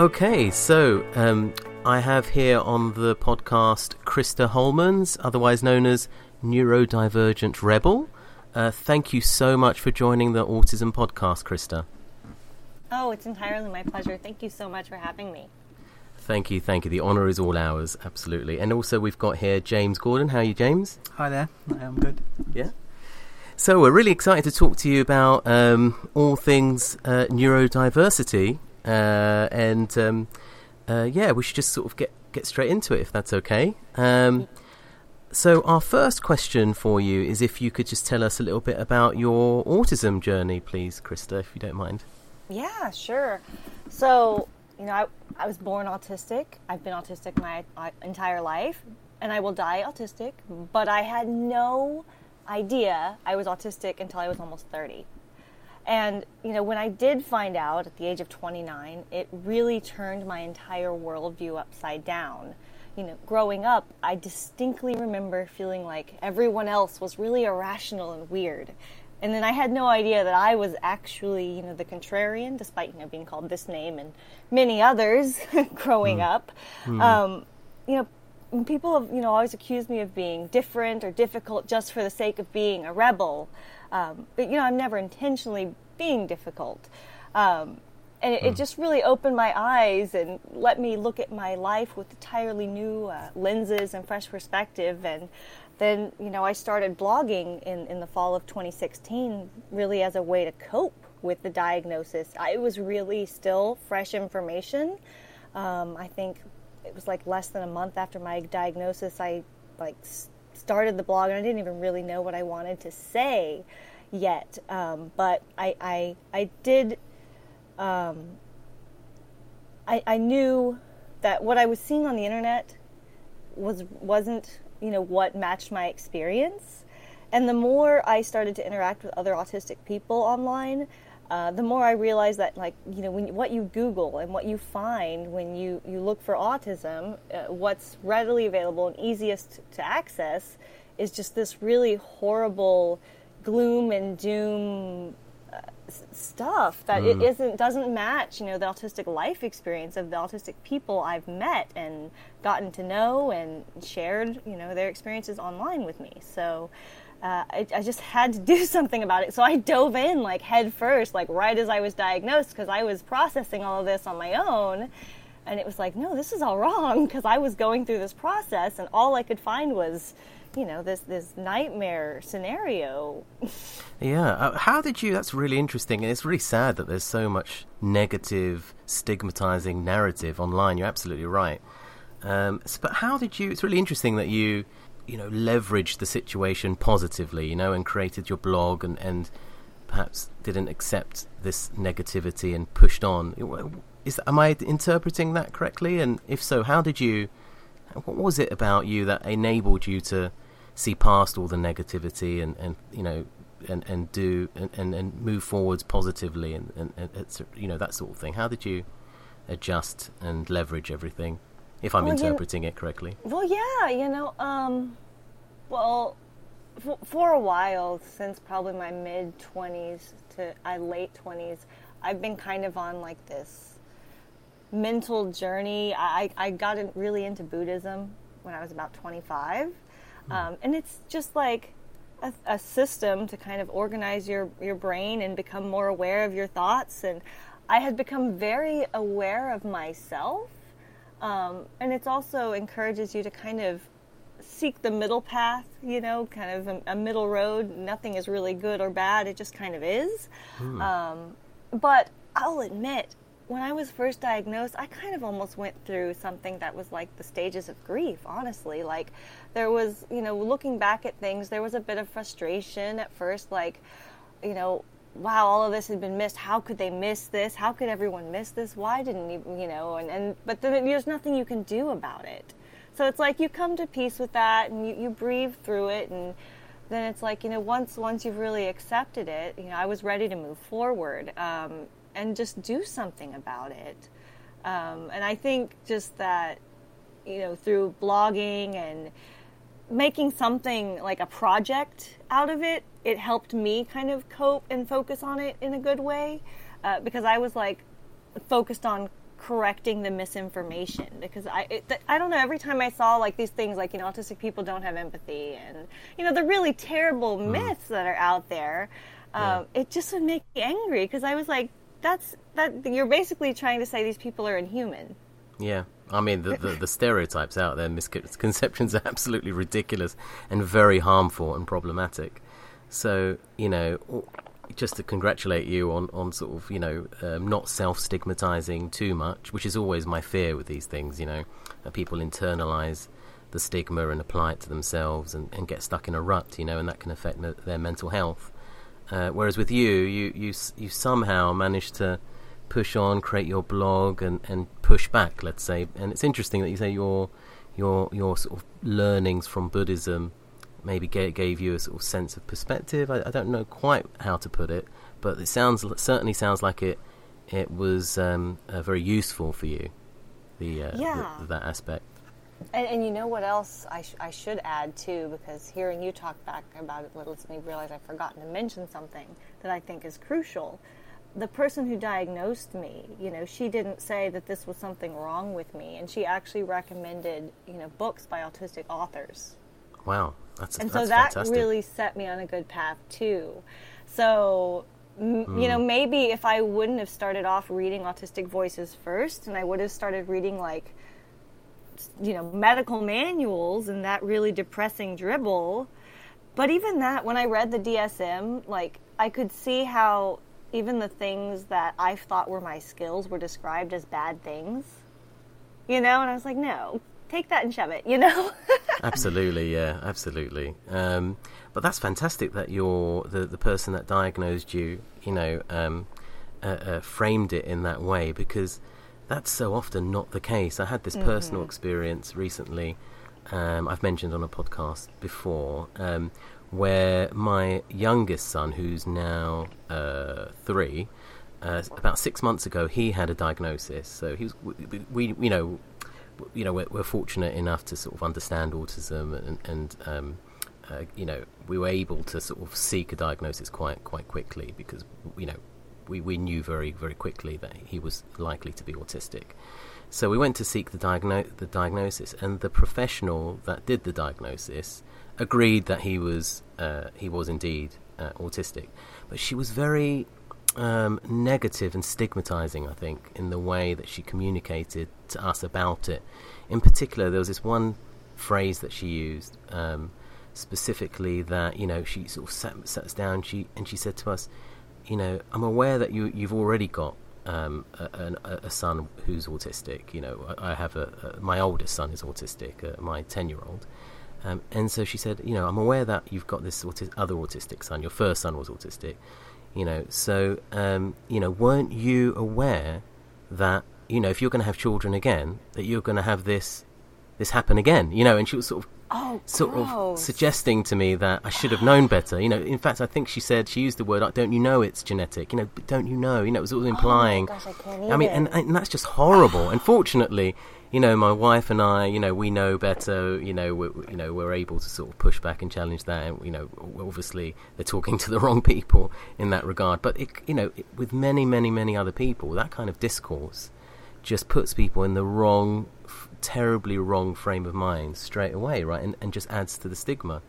Okay, so um, I have here on the podcast Christa Holmans, otherwise known as Neurodivergent Rebel. Uh, thank you so much for joining the Autism Podcast, Christa. Oh, it's entirely my pleasure. Thank you so much for having me. Thank you, thank you. The honour is all ours, absolutely. And also, we've got here James Gordon. How are you, James? Hi there. I'm good. Yeah. So we're really excited to talk to you about um, all things uh, neurodiversity, uh, and um, uh, yeah, we should just sort of get get straight into it if that's okay. Um, so our first question for you is if you could just tell us a little bit about your autism journey, please, Christa, if you don't mind. Yeah, sure. So you know, I, I was born autistic. I've been autistic my uh, entire life, and I will die autistic. But I had no idea I was autistic until I was almost 30. And, you know, when I did find out at the age of 29, it really turned my entire worldview upside down. You know, growing up, I distinctly remember feeling like everyone else was really irrational and weird. And then I had no idea that I was actually, you know, the contrarian, despite, you know, being called this name and many others growing mm. up. Mm. Um, you know, people have you know always accused me of being different or difficult just for the sake of being a rebel um, but you know i'm never intentionally being difficult um, and it, mm. it, hmm. just really opened my eyes and let me look at my life with entirely new uh, lenses and fresh perspective and then you know i started blogging in, in the fall of 2016 really as a way to cope with the diagnosis I, it was really still fresh information um, i think it was like less than a month after my diagnosis, I like started the blog, and I didn't even really know what I wanted to say yet. Um, but I, I, I did. Um, I, I knew that what I was seeing on the internet was wasn't you know what matched my experience, and the more I started to interact with other autistic people online, uh, the more I realize that, like, you know, when, what you Google and what you find when you, you look for autism, uh, what's readily available and easiest to access is just this really horrible gloom and doom uh, stuff that mm. it isn't doesn't match, you know, the autistic life experience of the autistic people I've met and gotten to know and shared, you know, their experiences online with me. So uh, I, I, just had to do something about it. So I dove in like head first, like right as I was diagnosed, because I was processing all of this on my own. And it was like, no, this is all wrong, because I was going through this process, and all I could find was, you know, this this nightmare scenario. yeah, uh, how did you? That's really interesting, and it's really sad that there's so much negative, stigmatizing narrative online. You're absolutely right. Um, but how did you? It's really interesting that you you know leveraged the situation positively, you know, and created your blog and and perhaps didn't accept this negativity and pushed on. Is am I interpreting that correctly? And if so, how did you? What was it about you that enabled you to see past all the negativity and, and you know and, and do and, and, and move forwards positively and, and, and you know that sort of thing? How did you adjust and leverage everything? If I'm well, interpreting you, it correctly. Well, yeah, you know, um, well, for, for, a while, since probably my mid 20s to uh, late 20s, I've been kind of on like this mental journey. I, I got in, really into Buddhism when I was about 25. Hmm. Um, and it's just like a, a, system to kind of organize your, your brain and become more aware of your thoughts. And I had become very aware of myself um, and it also encourages you to kind of seek the middle path, you know, kind of a, a, middle road. Nothing is really good or bad, it just kind of is. Hmm. Um, but I'll admit, when I was first diagnosed, I kind of almost went through something that was like the stages of grief, honestly. Like, there was, you know, looking back at things, there was a bit of frustration at first, like, you know, wow, all of this had been missed. How could they miss this? How could everyone miss this? Why didn't you, you know? And, and but then there's nothing you can do about it. So it's like you come to peace with that and you, you breathe through it and then it's like you know once once you've really accepted it you know i was ready to move forward um, and just do something about it um, and i think just that you know through blogging and making something like a project out of it, it helped me kind of cope and focus on it in a good way uh, because I was like focused on correcting the misinformation because I it, I don't know every time I saw like these things like you know autistic people don't have empathy and you know the really terrible mm. myths that are out there um, yeah. it just would make me angry because I was like that's that you're basically trying to say these people are inhuman yeah I mean the, the, the stereotypes out there misconceptions are absolutely ridiculous and very harmful and problematic so you know just to congratulate you on, on sort of, you know, um, not self stigmatizing too much, which is always my fear with these things, you know, that people internalize the stigma and apply it to themselves and, and get stuck in a rut, you know, and that can affect their mental health. Uh, whereas with you, you, you, you somehow managed to push on, create your blog, and, and push back, let's say. And it's interesting that you say your, your, your sort of learnings from Buddhism maybe gave, gave you a sort of sense of perspective. I, I, don't know quite how to put it, but it sounds certainly sounds like it it was um, uh, very useful for you. The, uh, yeah. the, that aspect. And, and, you know what else I, sh- I should add too, because hearing you talk back about it lets me realize I've forgotten to mention something that I think is crucial. The person who diagnosed me, you know, she didn't say that this was something wrong with me, and she actually recommended, you know, books by autistic authors. Wow. That's, and that's so that fantastic. really set me on a good path too. So, mm. you know, hmm. maybe if I wouldn't have started off reading Autistic Voices first, and I would have started reading like, you know, medical manuals and that really depressing dribble. But even that, when I read the DSM, like I could see how even the things that I thought were my skills were described as bad things. You know, and I was like, no, take that and shove it, you know? absolutely, yeah, absolutely. Um, but that's fantastic that you're the, the person that diagnosed you, you know, um, uh, uh, framed it in that way because that's so often not the case. I had this mm-hmm. personal experience recently, um, I've mentioned on a podcast before, um, where my youngest son, who's now uh, three, uh, about six months ago, he had a diagnosis. So he was, we, we, you know, you know, we're, we're, fortunate enough to sort of understand autism, and, and um, uh, you know, we were able to sort of seek a diagnosis quite quite quickly because you know we, we knew very very quickly that he was likely to be autistic. So we went to seek the, diagno- the diagnosis, and the professional that did the diagnosis agreed that he was uh, he was indeed uh, autistic, but she was very um, negative and stigmatizing, I think, in the way that she communicated to us about it. In particular, there was this one phrase that she used um, specifically that you know she sort of sat, sat down she and she said to us, you know, I'm aware that you you've already got um, a, a, a, son who's autistic. You know, I, I have a, a, my oldest son is autistic, uh, my ten year old. Um, and so she said, you know, I'm aware that you've got this auti- other autistic son. Your first son was autistic you know, so um, you know, weren't you aware that you know if you're going to have children again, that you're going to have this this happen again? You know, and she was sort of oh, sort of suggesting to me that I should have known better. You know, in fact, I think she said she used the word "don't you know it's genetic?" You know, don't you know? You know, it was all implying. Oh gosh, I, I mean, and, and that's just horrible. Unfortunately, you know, my wife and I, you know, we know better. You know, we're, you know, we're able to sort of push back and challenge that. And you know, obviously they're talking to the wrong people in that regard. But it, you know, it, with many, many, many other people, that kind of discourse just puts people in the wrong, f- terribly wrong frame of mind straight away, right? And, and just adds to the stigma.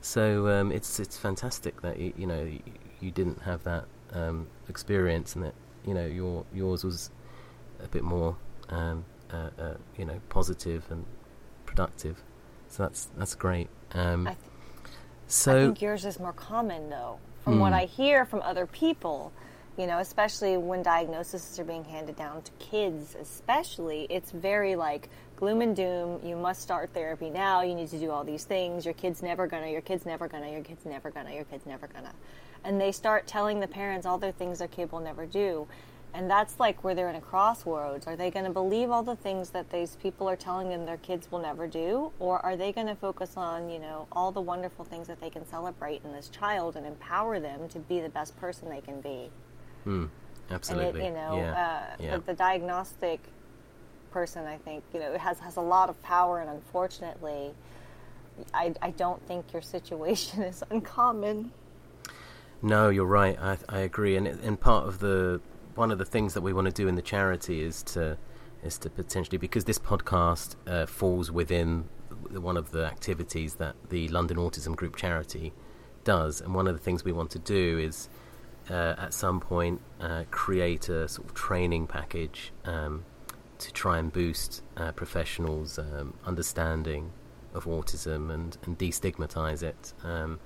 So um, it's it's fantastic that you, you know you, didn't have that um, experience and that you know your yours was a bit more um, uh, uh, you know positive and productive. So that's that's great. Um, I th- so I think yours is more common though, from mm. what I hear from other people. You know, especially when diagnoses are being handed down to kids, especially, it's very like gloom and doom. You must start therapy now. You need to do all these things. Your kid's never gonna. Your kid's never gonna. Your kid's never gonna. Your kid's never gonna. And they start telling the parents all their things their kid will never do. And that's like where they're in a crossroads. Are they going to believe all the things that these people are telling them their kids will never do? Or are they going to focus on, you know, all the wonderful things that they can celebrate in this child and empower them to be the best person they can be? Hmm. absolutely. It, you know, yeah. Uh, yeah. The, the, diagnostic person, I think, you know, has, has a lot of power. And unfortunately, I, I don't think your situation is uncommon. No, you're right. I, I agree. And, and part of the one of the things that we want to do in the charity is to is to potentially because this podcast uh, falls within one of the activities that the London Autism Group charity does, and one of the things we want to do is uh, at some point uh, create a sort of training package um, to try and boost uh, professionals' um, understanding of autism and, and destigmatize it um,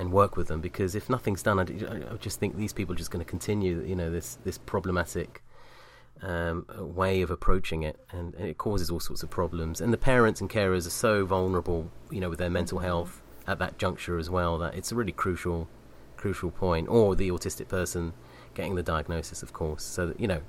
and work with them. Because if nothing's done, I, I just think these people are just going to continue, you know, this this problematic um, way of approaching it, and, and, it causes all sorts of problems. And the parents and carers are so vulnerable, you know, with their mental health at that juncture as well. That it's a really crucial, crucial point. Or the autistic person getting the diagnosis, of course. So that, you know,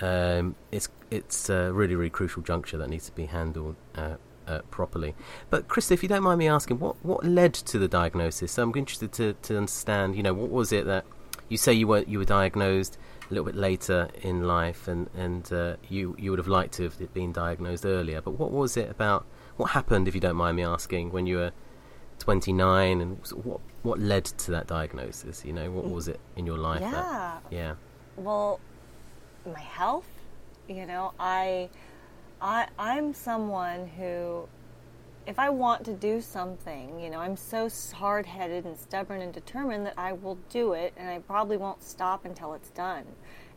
um, it's it's a really really crucial juncture that needs to be handled. Uh, uh, properly, but Christa, if you don't mind me asking, what what led to the diagnosis? So I'm interested to, to understand. You know, what was it that you say you were you were diagnosed? a little bit later in life, and and uh, you you would have liked to have been diagnosed earlier. But what was it about? What happened, if you don't mind me asking, when you were 29, and what what led to that diagnosis? You know, what was it in your life? Yeah. That, yeah. Well, my health. You know, I I I'm someone who if I want to do something, you know, I'm so hard headed and stubborn and determined that I will do it and I probably won't stop until it's done.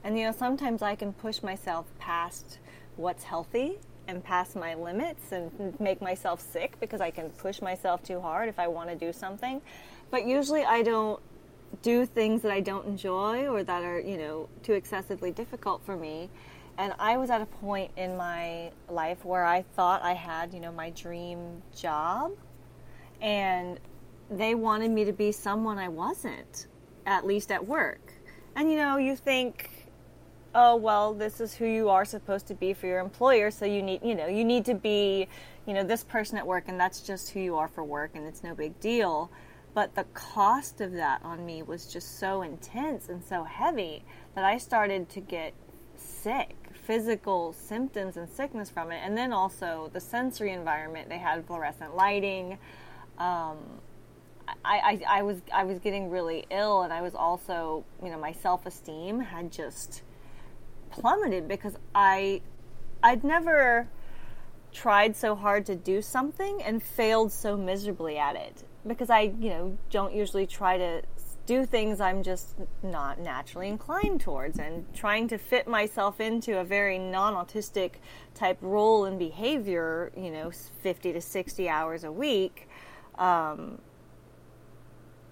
And, you know, sometimes I can push myself past what's healthy and past my limits and make myself sick because I can push myself too hard if I want to do something. But usually I don't do things that I don't enjoy or that are, you know, too excessively difficult for me and I was at a point in my life where I thought I had, you know, my dream job, and they wanted me to be someone I wasn't, at least at work. And you know, you think, oh well, this is who you are supposed to be for your employer, so you need, you know, you need to be, you know, this person at work, and that's just who you are for work, and it's no big deal. But the cost of that on me was just so intense and so heavy that I started to get sick physical symptoms and sickness from it, and then also the sensory environment. They had fluorescent lighting. Um, I, I, I was I was getting really ill, and I was also you know my self esteem had just plummeted because I I'd never tried so hard to do something and failed so miserably at it because I you know don't usually try to do things I'm just not naturally inclined towards and trying to fit myself into a very non autistic type role and behavior, you know, 50 to 60 hours a week. Um,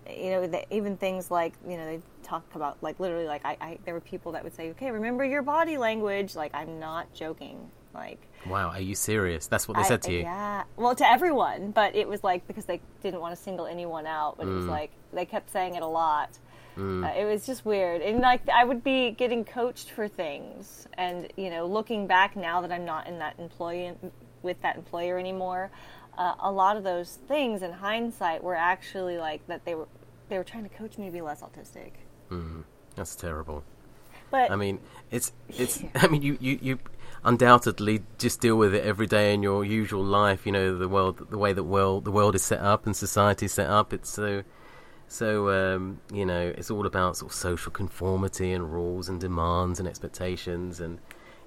you know, the, even things like, you know, they talk about, like, literally, like, I, I, there were people that would say, okay, remember your body language. Like, I'm not joking. Like, wow, are you serious? That's what they I, said to you. Yeah, well, to everyone, but it was like because they didn't want to single anyone out. But mm. it was mm. like they kept saying it a lot. Mm. Uh, it was just weird, and like I would be getting coached for things, and you know, looking back now that I'm not in that employee with that employer anymore, uh, a lot of those things in hindsight were actually like that they were they were trying to coach me to be less autistic. Mm. That's terrible. But I mean, it's it's. I mean, you you you undoubtedly just deal with it every day in your usual life. You know, the world, the way that world the world is set up and society is set up. It's so so um, you know, it's all about sort of social conformity and rules and demands and expectations and.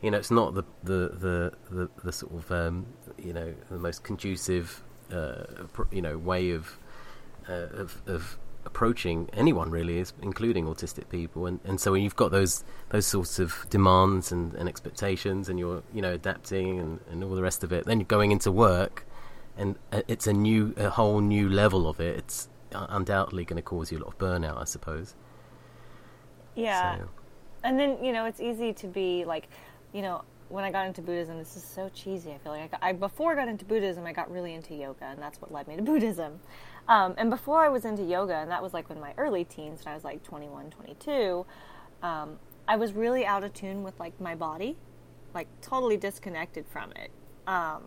You know, it's not the the the, the, the sort of um, you know the most conducive uh, you know way of, uh, of of approaching anyone really is including autistic people and, and so when you've got those those sorts of demands and, and expectations and you're you know adapting and, and all the rest of it then you're going into work and uh, it's a new a whole new level of it it's undoubtedly going to cause you a lot of burnout i suppose yeah so. and then you know it's easy to be like you know when I got into Buddhism, this is so cheesy. I feel like I, got, I, before I got into Buddhism, I got really into yoga, and that's what led me to Buddhism. Um, and before I was into yoga, and that was like in my early teens, when I was like 21, 22, um, I was really out of tune with like my body, like totally disconnected from it. Um,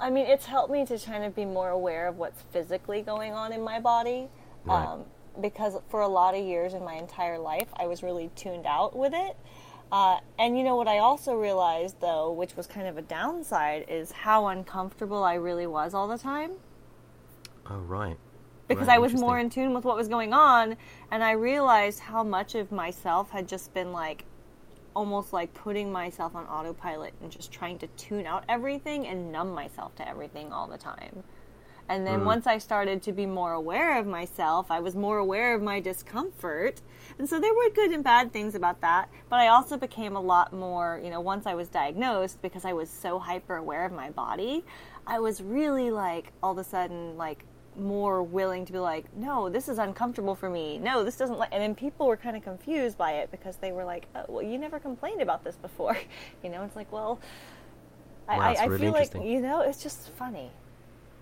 I mean, it's helped me to kind of be more aware of what's physically going on in my body. Right. Um, because for a lot of years in my entire life, I was really tuned out with it. Uh, and you know what I also realized, though, which was kind of a downside, is how uncomfortable I really was all the time. Oh, right. Because right, I was more in tune with what was going on, and I realized how much of myself had just been like almost like putting myself on autopilot and just trying to tune out everything and numb myself to everything all the time. And then mm. once I started to be more aware of myself, I was more aware of my discomfort. And so there were good and bad things about that. But I also became a lot more, you know, once I was diagnosed, because I was so hyper aware of my body, I was really like, all of a sudden, like, more willing to be like, no, this is uncomfortable for me. No, this doesn't like. And then people were kind of confused by it because they were like, oh, well, you never complained about this before. you know, it's like, well, wow, I, I really feel like, you know, it's just funny.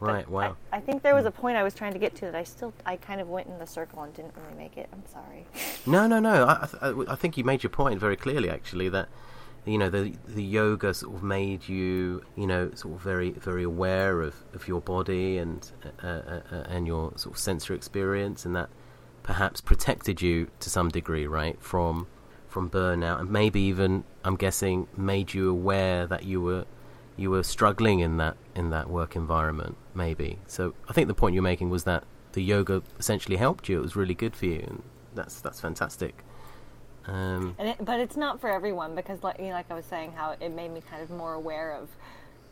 Right. But wow. I, I, think there was a hmm. point I was trying to get to that I still I kind of went in the circle and didn't really make it. I'm sorry. No, no, no. I, I, I think you made your point very clearly. Actually, that you know the the yoga sort of made you you know sort of very very aware of, of your body and uh, uh, uh, and your sort of sensory experience, and that perhaps protected you to some degree, right, from from burnout, and maybe even I'm guessing made you aware that you were you were struggling in that in that work environment, maybe. So I think the point you're making was that the yoga essentially helped you. It was really good for you, and that's that's fantastic. Um, it, but it's not for everyone because, like, you know, like I was saying, how it made me kind of more aware of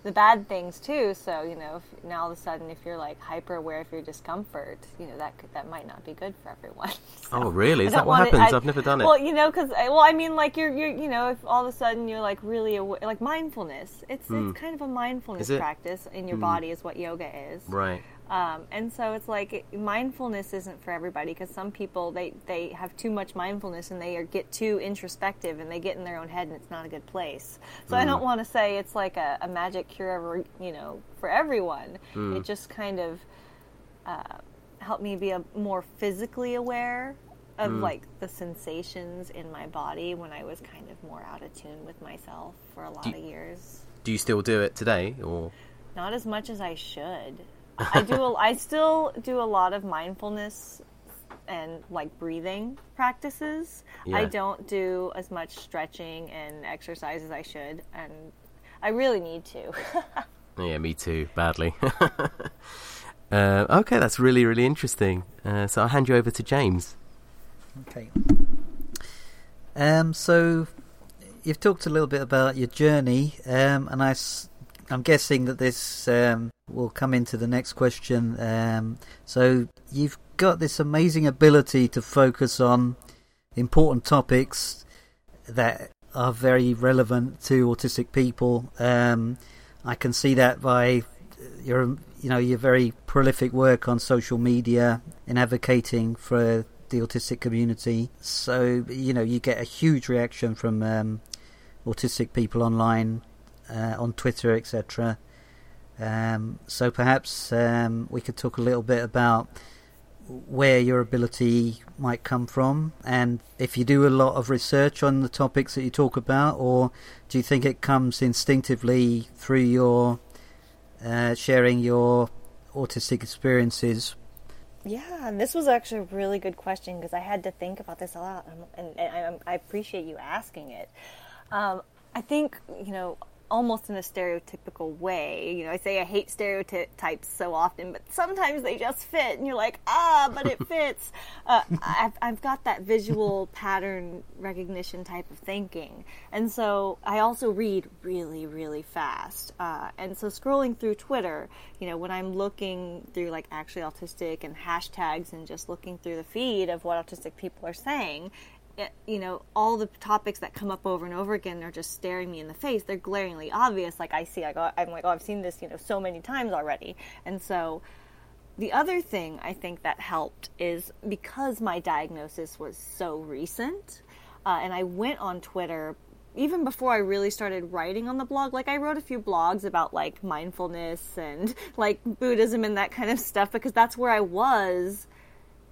the bad things too. So you know, if, now all of a sudden, if you're like hyper aware of your discomfort, you know that could, that might not be good for everyone. So oh, really? Is that what happens? I, have never done it. Well, you know, because well, I mean, like you're you're you know, if all of a sudden you're like really aware, like mindfulness, it's mm. it's kind of a mindfulness practice in your mm. body, is what yoga is. Right. Um, and so it's like mindfulness isn't for everybody because some people they, they have too much mindfulness and they are, get too introspective and they get in their own head and it's not a good place. So mm. I don't want to say it's like a, a, magic cure ever, you know for everyone. Mm. It just kind of uh, helped me be a, more physically aware of mm. like the sensations in my body when I was kind of more out of tune with myself for a lot of years. Do you still do it today or? Not as much as I should. I do. A, I still do a lot of mindfulness and like breathing practices. Yeah. I don't do as much stretching and exercise as I should, and I really need to. yeah, me too, badly. uh, okay, that's really really interesting. Uh, so I'll hand you over to James. Okay. Um, so you've talked a little bit about your journey, um, and I, I'm guessing that this um, will come into the next question. Um, so you've got this amazing ability to focus on important topics that are very relevant to autistic people. Um, I can see that by your, you know, your very prolific work on social media in advocating for the autistic community. So you know, you get a huge reaction from um, autistic people online, uh, on Twitter, etc. Um, so perhaps um, we could talk a little bit about where your ability might come from, and if you do a lot of research on the topics that you talk about, or do you think it comes instinctively through your uh, sharing your autistic experiences? Yeah, and this was actually a really good question because I had to think about this a lot, and, and, and I appreciate you asking it. Um, I think you know almost in a stereotypical way. You know, I say I hate stereotypes so often, but sometimes they just fit, and you're like, ah, but it fits. uh, I've, I've got that visual pattern recognition type of thinking. And so I also read really, really fast. Uh, and so scrolling through Twitter, you know, when I'm looking through like actually autistic and hashtags and just looking through the feed of what autistic people are saying, you know, all the topics that come up over and over again are just staring me in the face. They're glaringly obvious. Like I see, I go, I'm like, oh, I've seen this, you know, so many times already. And so, the other thing I think that helped is because my diagnosis was so recent, uh, and I went on Twitter even before I really started writing on the blog. Like I wrote a few blogs about like mindfulness and like Buddhism and that kind of stuff because that's where I was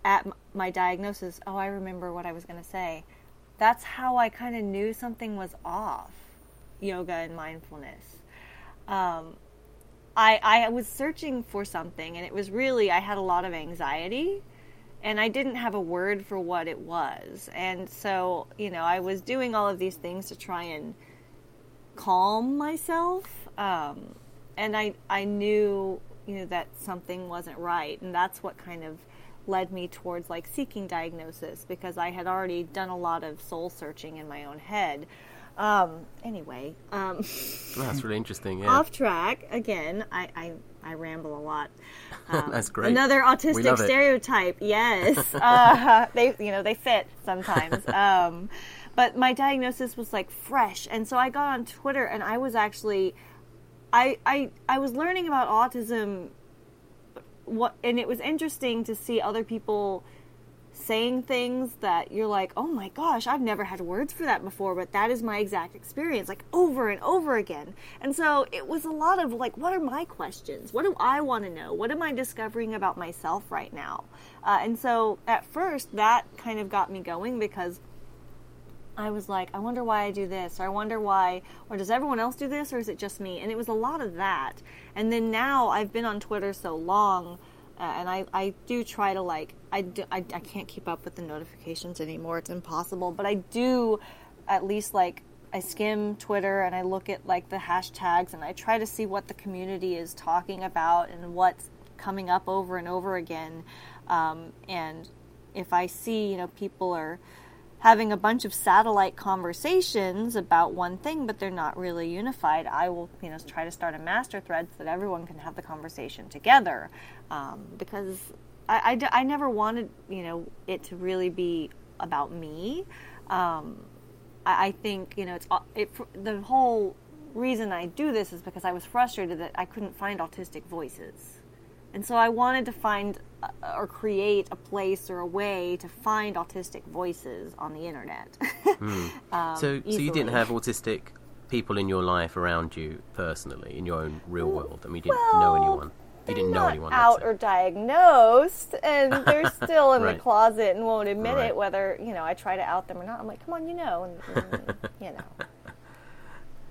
at my diagnosis, oh, I remember what I was going to say. That's how I kind of knew something was off yoga and mindfulness. Um, I, I was searching for something, and it was really, I had a lot of anxiety, and I didn't have a word for what it was. And so, you know, I was doing all of these things to try and calm myself. Um, and I, I knew, you know, that something wasn't right. And that's what kind of led me towards like seeking diagnosis because I had already done a lot of soul searching in my own head. Um, anyway, um, That's really interesting. Yeah. off track again. I, I, I ramble a lot. Um, That's great. Another autistic love it. stereotype. Yes, uh, they you know they fit sometimes. Um, but my diagnosis was like fresh, and so I got on Twitter, and I was actually, I I I was learning about autism. What and it was interesting to see other people saying things that you're like, oh my gosh, I've never had words for that before, but that is my exact experience, like over and over again. And so it was a lot of like, what are my questions? What do I want to know? What am I discovering about myself right now? Uh, and so at first, that kind of got me going because I was like, I wonder why I do this, or I wonder why, or does everyone else do this, or is it just me? And it was a lot of that. And then now I've been on Twitter so long, uh, and I, I do try to like, I, do, I, I can't keep up with the notifications anymore. It's impossible. But I do at least like, I skim Twitter and I look at like the hashtags and I try to see what the community is talking about and what's coming up over and over again. Um, and if I see, you know, people are having a bunch of satellite conversations about one thing, but they're not really unified, I will, you know, try to start a master thread so that everyone can have the conversation together. Um, because I never wanted, you know, it to really be about me. Um, I, I think, you know, it's it, the whole reason I do this is because I was frustrated that I couldn't find autistic voices. And so I wanted to find or create a place or a way to find autistic voices on the internet. um, so, so you didn't have autistic people in your life around you personally, in your own real world. I mean, you didn't Well, know anyone. You didn't know anyone. out or diagnosed, and they're still in Right. the closet and won't admit Right. it. Whether you know, I try to out them or not. I'm like, come on, you know, and, and, you know.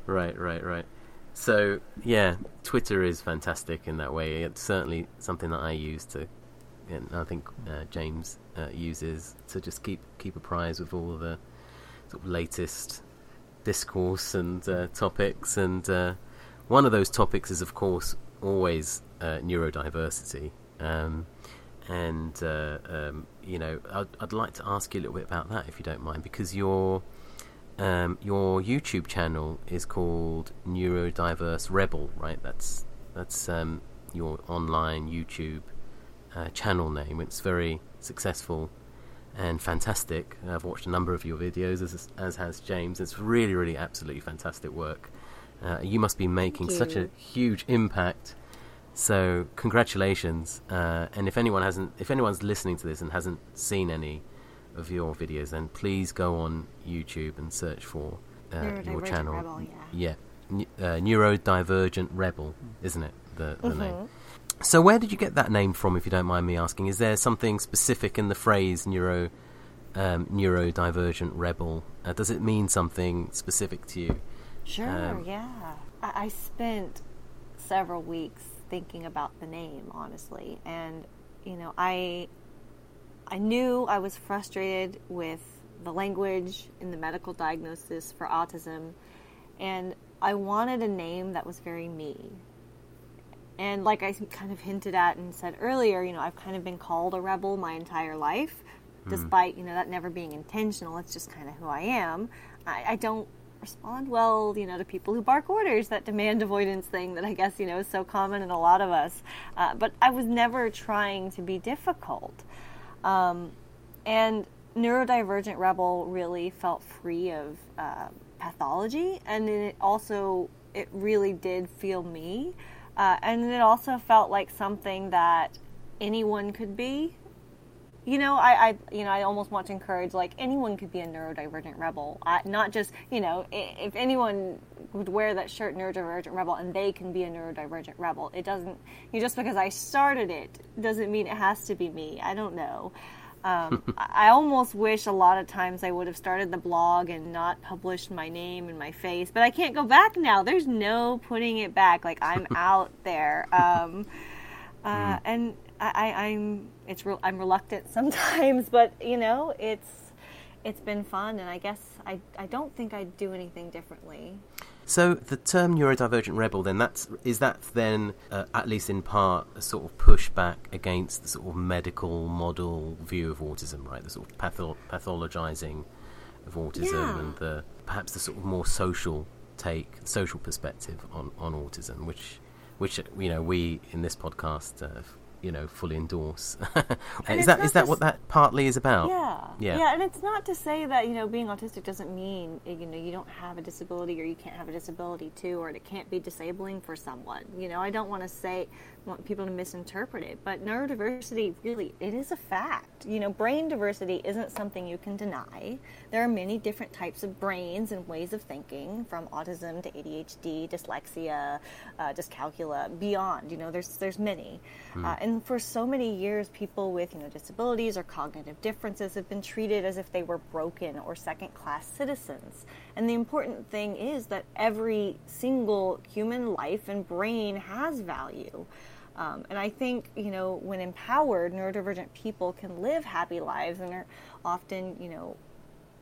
Right, right, right. So yeah, Twitter is fantastic in that way. It's certainly something that I use to, and I think uh, James uh, uses to just keep keep apprised with all the sort of latest discourse and uh, topics. And uh, one of those topics is, of course, always uh, neurodiversity. Um, and uh, um, you know, I'd, I'd like to ask you a little bit about that, if you don't mind, because you're um, your YouTube channel is called Neurodiverse Rebel, right? That's that's um, your online YouTube uh, channel name. It's very successful and fantastic. I've watched a number of your videos, as as has James. It's really, really, absolutely fantastic work. Uh, you must be making such a huge impact. So congratulations! Uh, and if anyone hasn't, if anyone's listening to this and hasn't seen any of your videos, then please go on YouTube and search for uh, your channel. Rebel, yeah. Yeah, N- uh, neurodivergent rebel, isn't it? The, the Mm-hmm. name. So where did you get that name from, if you don't mind me asking? Is there something specific in the phrase neuro um, neurodivergent rebel? Uh, does it mean something specific to you? Sure, Um, yeah. I, I spent several weeks thinking about the name, honestly, and you know, I I knew I was frustrated with the language in the medical diagnosis for autism, and I wanted a name that was very me. And like I kind of hinted at and said earlier, you know, I've kind of been called a rebel my entire life, despite, you know, that never being intentional. It's just kind of who I am. I, I don't respond well, you know, to people who bark orders, that demand avoidance thing that I guess, you know, is so common in a lot of us. Uh, but I was never trying to be difficult. Um, and neurodivergent rebel really felt free of uh, pathology, and it also it really did feel me, uh, and it also felt like something that anyone could be. You know, I, I, you know, I almost want to encourage like anyone could be a neurodivergent rebel, I, not just you know, if anyone would wear that shirt, neurodivergent rebel, and they can be a neurodivergent rebel. It doesn't, you know, just because I started it doesn't mean it has to be me. I don't know. Um, I almost wish a lot of times I would have started the blog and not published my name and my face, but I can't go back now. There's no putting it back. Like I'm out there, um, uh, and I, I, I'm it's real. I'm reluctant sometimes, but you know, it's it's been fun, and I guess I I don't think I'd do anything differently. So the term neurodivergent rebel, then that's is that then uh, at least in part a sort of pushback against the sort of medical model view of autism, right? The sort of patho- pathologizing of autism Yeah. and the perhaps the sort of more social take, social perspective on, on autism, which which you know we in this podcast uh, you know fully endorse. is that is that what that partly is about? Yeah, yeah, yeah. And it's not to say that you know being autistic doesn't mean eh, you know you don't have a disability or you can't have a disability too, or it can't be disabling for someone. You know, I don't want to say want people to misinterpret it, but neurodiversity really it is a fact. You know, brain diversity isn't something you can deny. There are many different types of brains and ways of thinking, from autism to ADHD, dyslexia, uh, dyscalculia, beyond. You know, there's there's many, mm. uh, and for so many years, people with you know disabilities or cognitive differences have been treated as if they were broken or second-class citizens. And the important thing is that every single human life and brain has value. Um, and I think, you know, when empowered, neurodivergent people can live happy lives and are often, you know,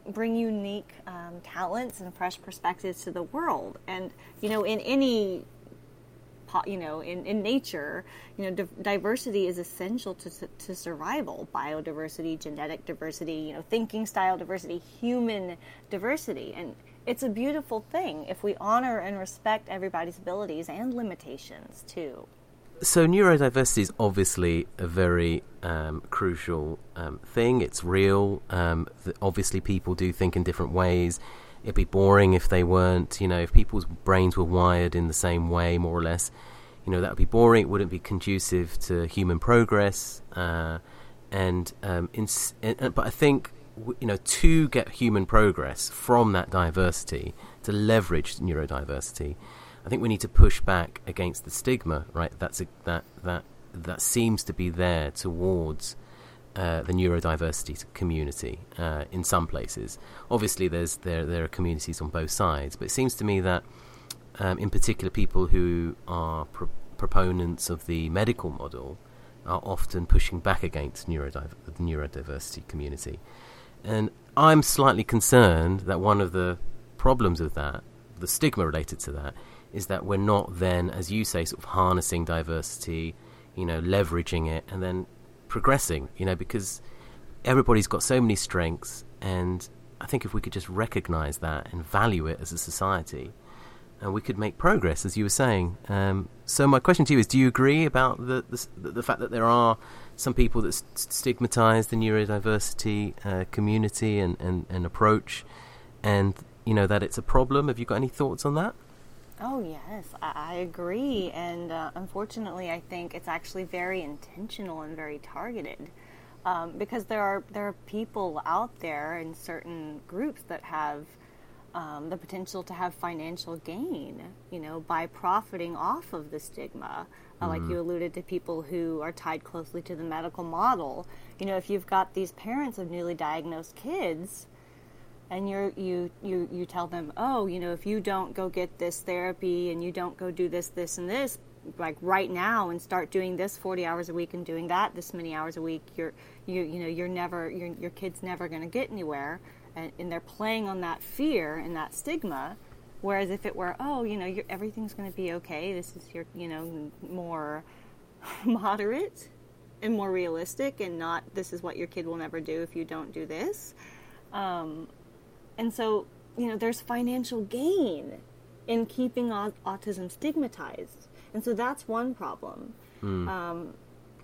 bring unique um, talents and fresh perspectives to the world. And, you know, in any you know, in, in nature, you know, diversity is essential to, to survival. Biodiversity, genetic diversity, you know, thinking style diversity, human diversity. And it's a beautiful thing if we honor and respect everybody's abilities and limitations, too. So, neurodiversity is obviously a very um, crucial um, thing. It's real. Um, obviously, people do think in different ways it'd be boring if they weren't. You know, if people's brains were wired in the same way, more or less, you know, that would be boring. It wouldn't be conducive to human progress. Uh, and, um, in, and, but I think you know to get human progress from that diversity, to leverage neurodiversity, I think we need to push back against the stigma. Right, that's a, that that that seems to be there towards uh, the neurodiversity community uh, in some places. Obviously, there's there there are communities on both sides, but it seems to me that, um, in particular, people who are pro- proponents of the medical model are often pushing back against neurodiv- the neurodiversity community, and I'm slightly concerned that one of the problems of that, the stigma related to that, is that we're not then, as you say, sort of harnessing diversity, you know, leveraging it, and then progressing, you know, because everybody's got so many strengths, and I think if we could just recognize that and value it as a society, and uh, we could make progress, as you were saying. Um, so my question to you is: Do you agree about the the, the fact that there are some people that st- stigmatize the neurodiversity uh, community and, and, and approach, and you know that it's a problem? Have you got any thoughts on that? Oh, yes, I, agree. And uh, unfortunately, I think it's actually very intentional and very targeted. Um, because there are there are people out there in certain groups that have um, the potential to have financial gain, you know, by profiting off of the stigma. Uh, like you mm-hmm. alluded to people who are tied closely to the medical model. You know, if you've got these parents of newly diagnosed kids, and you you you you tell them, oh, you know, if you don't go get this therapy and you don't go do this, this, and this, like right now, and start doing this forty hours a week and doing that this many hours a week, you're you you know you're never your your kid's never going to get anywhere, and, and they're playing on that fear and that stigma. Whereas if it were, oh, you know, everything's going to be okay. This is your, you know, more moderate and more realistic, and not this is what your kid will never do if you don't do this. Um, and so, you know, there's financial gain in keeping autism stigmatized. And so that's one problem. Mm. Um,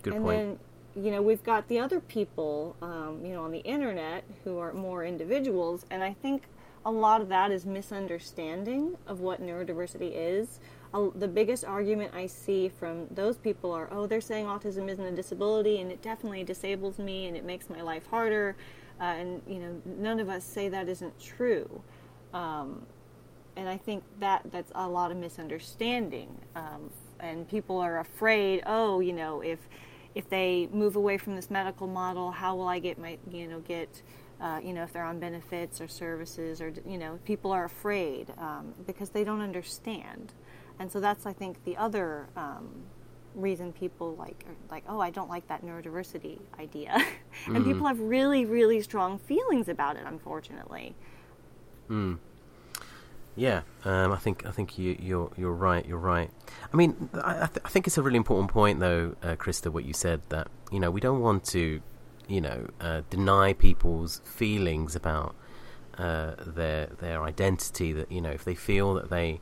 Good and point. then, you know, we've got the other people, um, you know, on the internet who are more individuals. And I think a lot of that is misunderstanding of what neurodiversity is. Uh, the biggest argument I see from those people are, oh, they're saying autism isn't a disability and it definitely disables me and it makes my life harder uh, and you know none of us say that isn't true. Um, and I think that that's a lot of misunderstanding. Um, and people are afraid, oh, you know, if if they move away from this medical model, how will I get my, you know, get, uh, you know, if they're on benefits or services or, you know, people are afraid um, because they don't understand. And so that's, I think, the other um, reason people like like oh I don't like that neurodiversity idea, and mm-hmm. people have really really strong feelings about it. Unfortunately. Hmm. Yeah, um, I think I think you, are you're, you're right. You're right. I mean, I, th- I think it's a really important point, though, uh, Christa, what you said that you know we don't want to, you know, uh, deny people's feelings about uh, their their identity. That you know, if they feel that they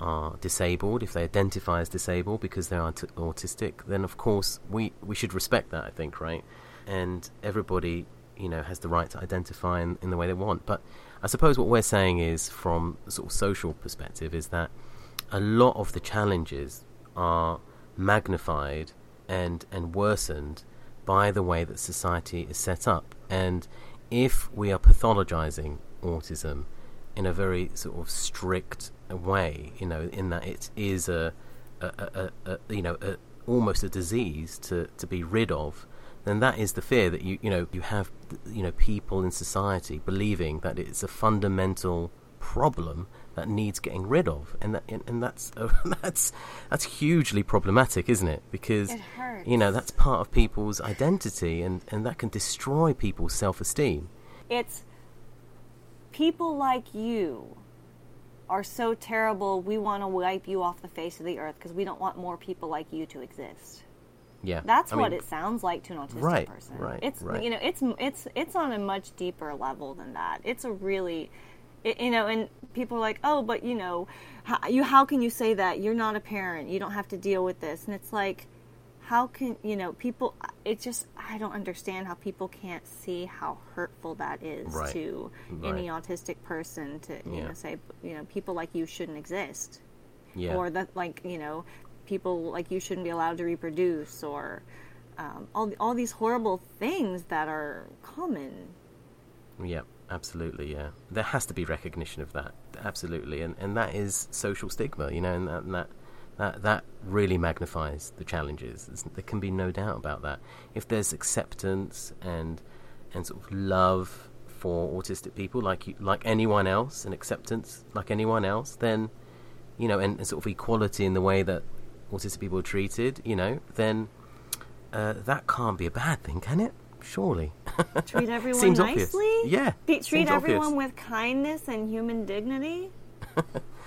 are disabled, if they identify as disabled because they are t- autistic, then of course we we should respect that. I think, right? And everybody, you know, has the right to identify in, in the way they want. But I suppose what we're saying is, from a sort of social perspective, is that a lot of the challenges are magnified and and worsened by the way that society is set up. And if we are pathologizing autism in a very sort of strict way, you know, in that it is a, a, a, a you know, almost a disease to, to be rid of, then that is the fear that you you know you have you know people in society believing that it's a fundamental problem that needs getting rid of, and that and that's uh, that's that's hugely problematic, isn't it? Because It you know that's part of people's identity, and and that can destroy people's self esteem. It's people like you are so terrible. We want to wipe you off the face of the earth because we don't want more people like you to exist. Yeah, That's I what mean, it sounds like to an autistic Right, person. right, It's right. you know it's it's it's on a much deeper level than that. It's a really it, you know and people are like, "Oh, but you know, how, you how can you say that? You're not a parent. You don't have to deal with this." And it's like how can, you know, people it just I don't understand how people can't see how hurtful that is Right, to any autistic person to you Yeah. know say, you know, people like you shouldn't exist yeah, or that like you know people like you shouldn't be allowed to reproduce or um, all all these horrible things that are common. Yeah, absolutely. Yeah, there has to be recognition of that. Absolutely, and and that is social stigma, you know, and that and that that, that really magnifies the challenges. There's, there can be no doubt about that. If there's acceptance and and sort of love for autistic people, like you, like anyone else, and acceptance like anyone else, then you know, and, and sort of equality in the way that autistic people are treated, you know, then uh, that can't be a bad thing, can it? Surely. Treat everyone Seems nicely. obvious. Yeah. Be, treat everyone obvious. with kindness and human dignity.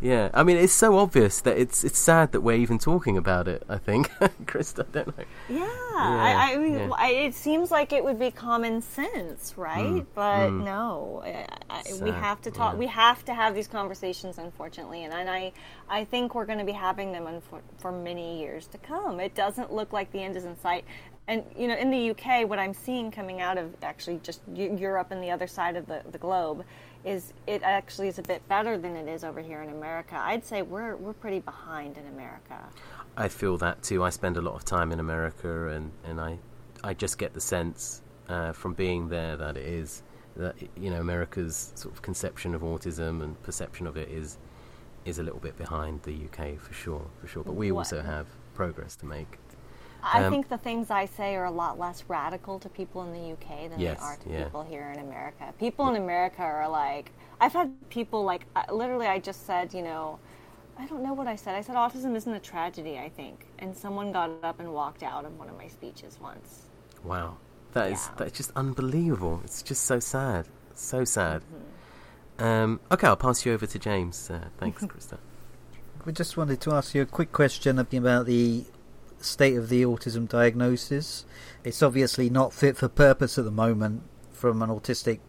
Yeah, I mean, it's so obvious that it's it's sad that we're even talking about it. I think, Chris, I don't know. Yeah, I, I mean, yeah. I, it seems like it would be common sense, right? Mm, but mm. no, I, I, we have to talk. yeah. We have to have these conversations, unfortunately, and, and I, I think we're going to be having them unfor- for many years to come. It doesn't look like the end is in sight. And you know, in the UK, what I'm seeing coming out of actually just Europe and the other side of the, the globe is it actually is a bit better than it is over here in America. I'd say we're we're pretty behind in America. I feel that too. I spend a lot of time in America, and, and I I just get the sense uh, from being there that it is that you know America's sort of conception of autism and perception of it is is a little bit behind the UK for sure, for sure. But we What- also have progress to make. I Um, think the things I say are a lot less radical to people in the UK than Yes, they are to yeah. people here in America. People in America are like, I've had people like, I- literally, I just said, you know, I don't know what I said. I said autism isn't a tragedy, I think. And someone got up and walked out of one of my speeches once. Wow, that is Yeah. that's just unbelievable. It's just so sad, so sad. Mm-hmm. Um, okay, I'll pass you over to James. Uh, thanks, Christa. We just wanted to ask you a quick question about the state of the autism diagnosis. It's obviously not fit for purpose at the moment from an autistic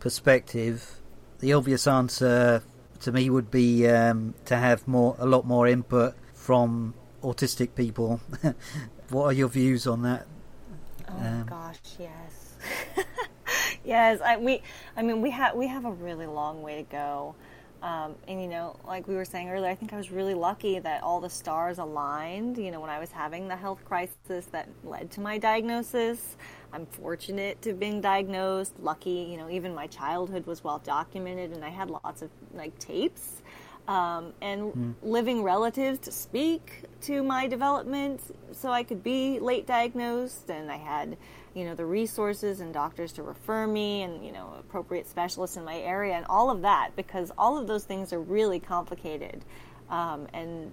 perspective. The obvious answer to me would be um, to have more, a lot more input from autistic people. what are your views on that? Oh Um, gosh, yes, yes. I, we, I mean, we have we have a really long way to go, um, and you know, like we were saying earlier, I think I was really lucky that all the stars aligned. You know, when I was having the health crisis that led to my diagnosis, I'm fortunate to have been diagnosed. Lucky, you know, even my childhood was well documented, and I had lots of like tapes um, and living relatives to speak to my development so I could be late diagnosed. And I had, you know, the resources and doctors to refer me and, you know, appropriate specialists in my area and all of that because all of those things are really complicated. Um, and,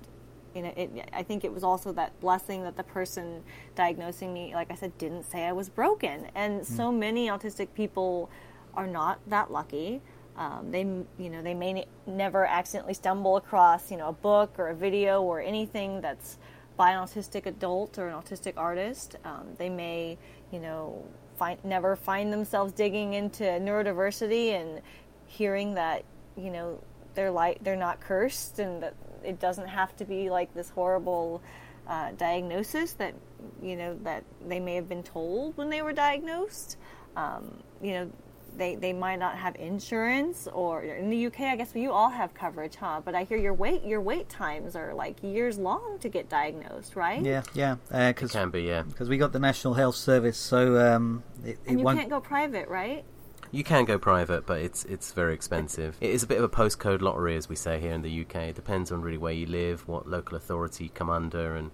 you know, it, I think it was also that blessing that the person diagnosing me, like I said, didn't say I was broken. And so many autistic people are not that lucky. Um, they, you know, they may ne- never accidentally stumble across, you know, a book or a video or anything that's by an autistic adult or an autistic artist. Um, they may, you know, find never find themselves digging into neurodiversity and hearing that you know they're like they're not cursed and that it doesn't have to be like this horrible uh, diagnosis that you know that they may have been told when they were diagnosed. Um, you know, they they might not have insurance, or in the UK, I guess you all have coverage, huh? But I hear your wait your wait times are like years long to get diagnosed, right? Yeah, yeah. Because Can be, yeah. because we got the National Health Service, so um, it, And it you won't. can't go private, right? You can go private, but it's it's very expensive. It is a bit of a postcode lottery, as we say here in the UK. It depends on really where you live, what local authority you come under, and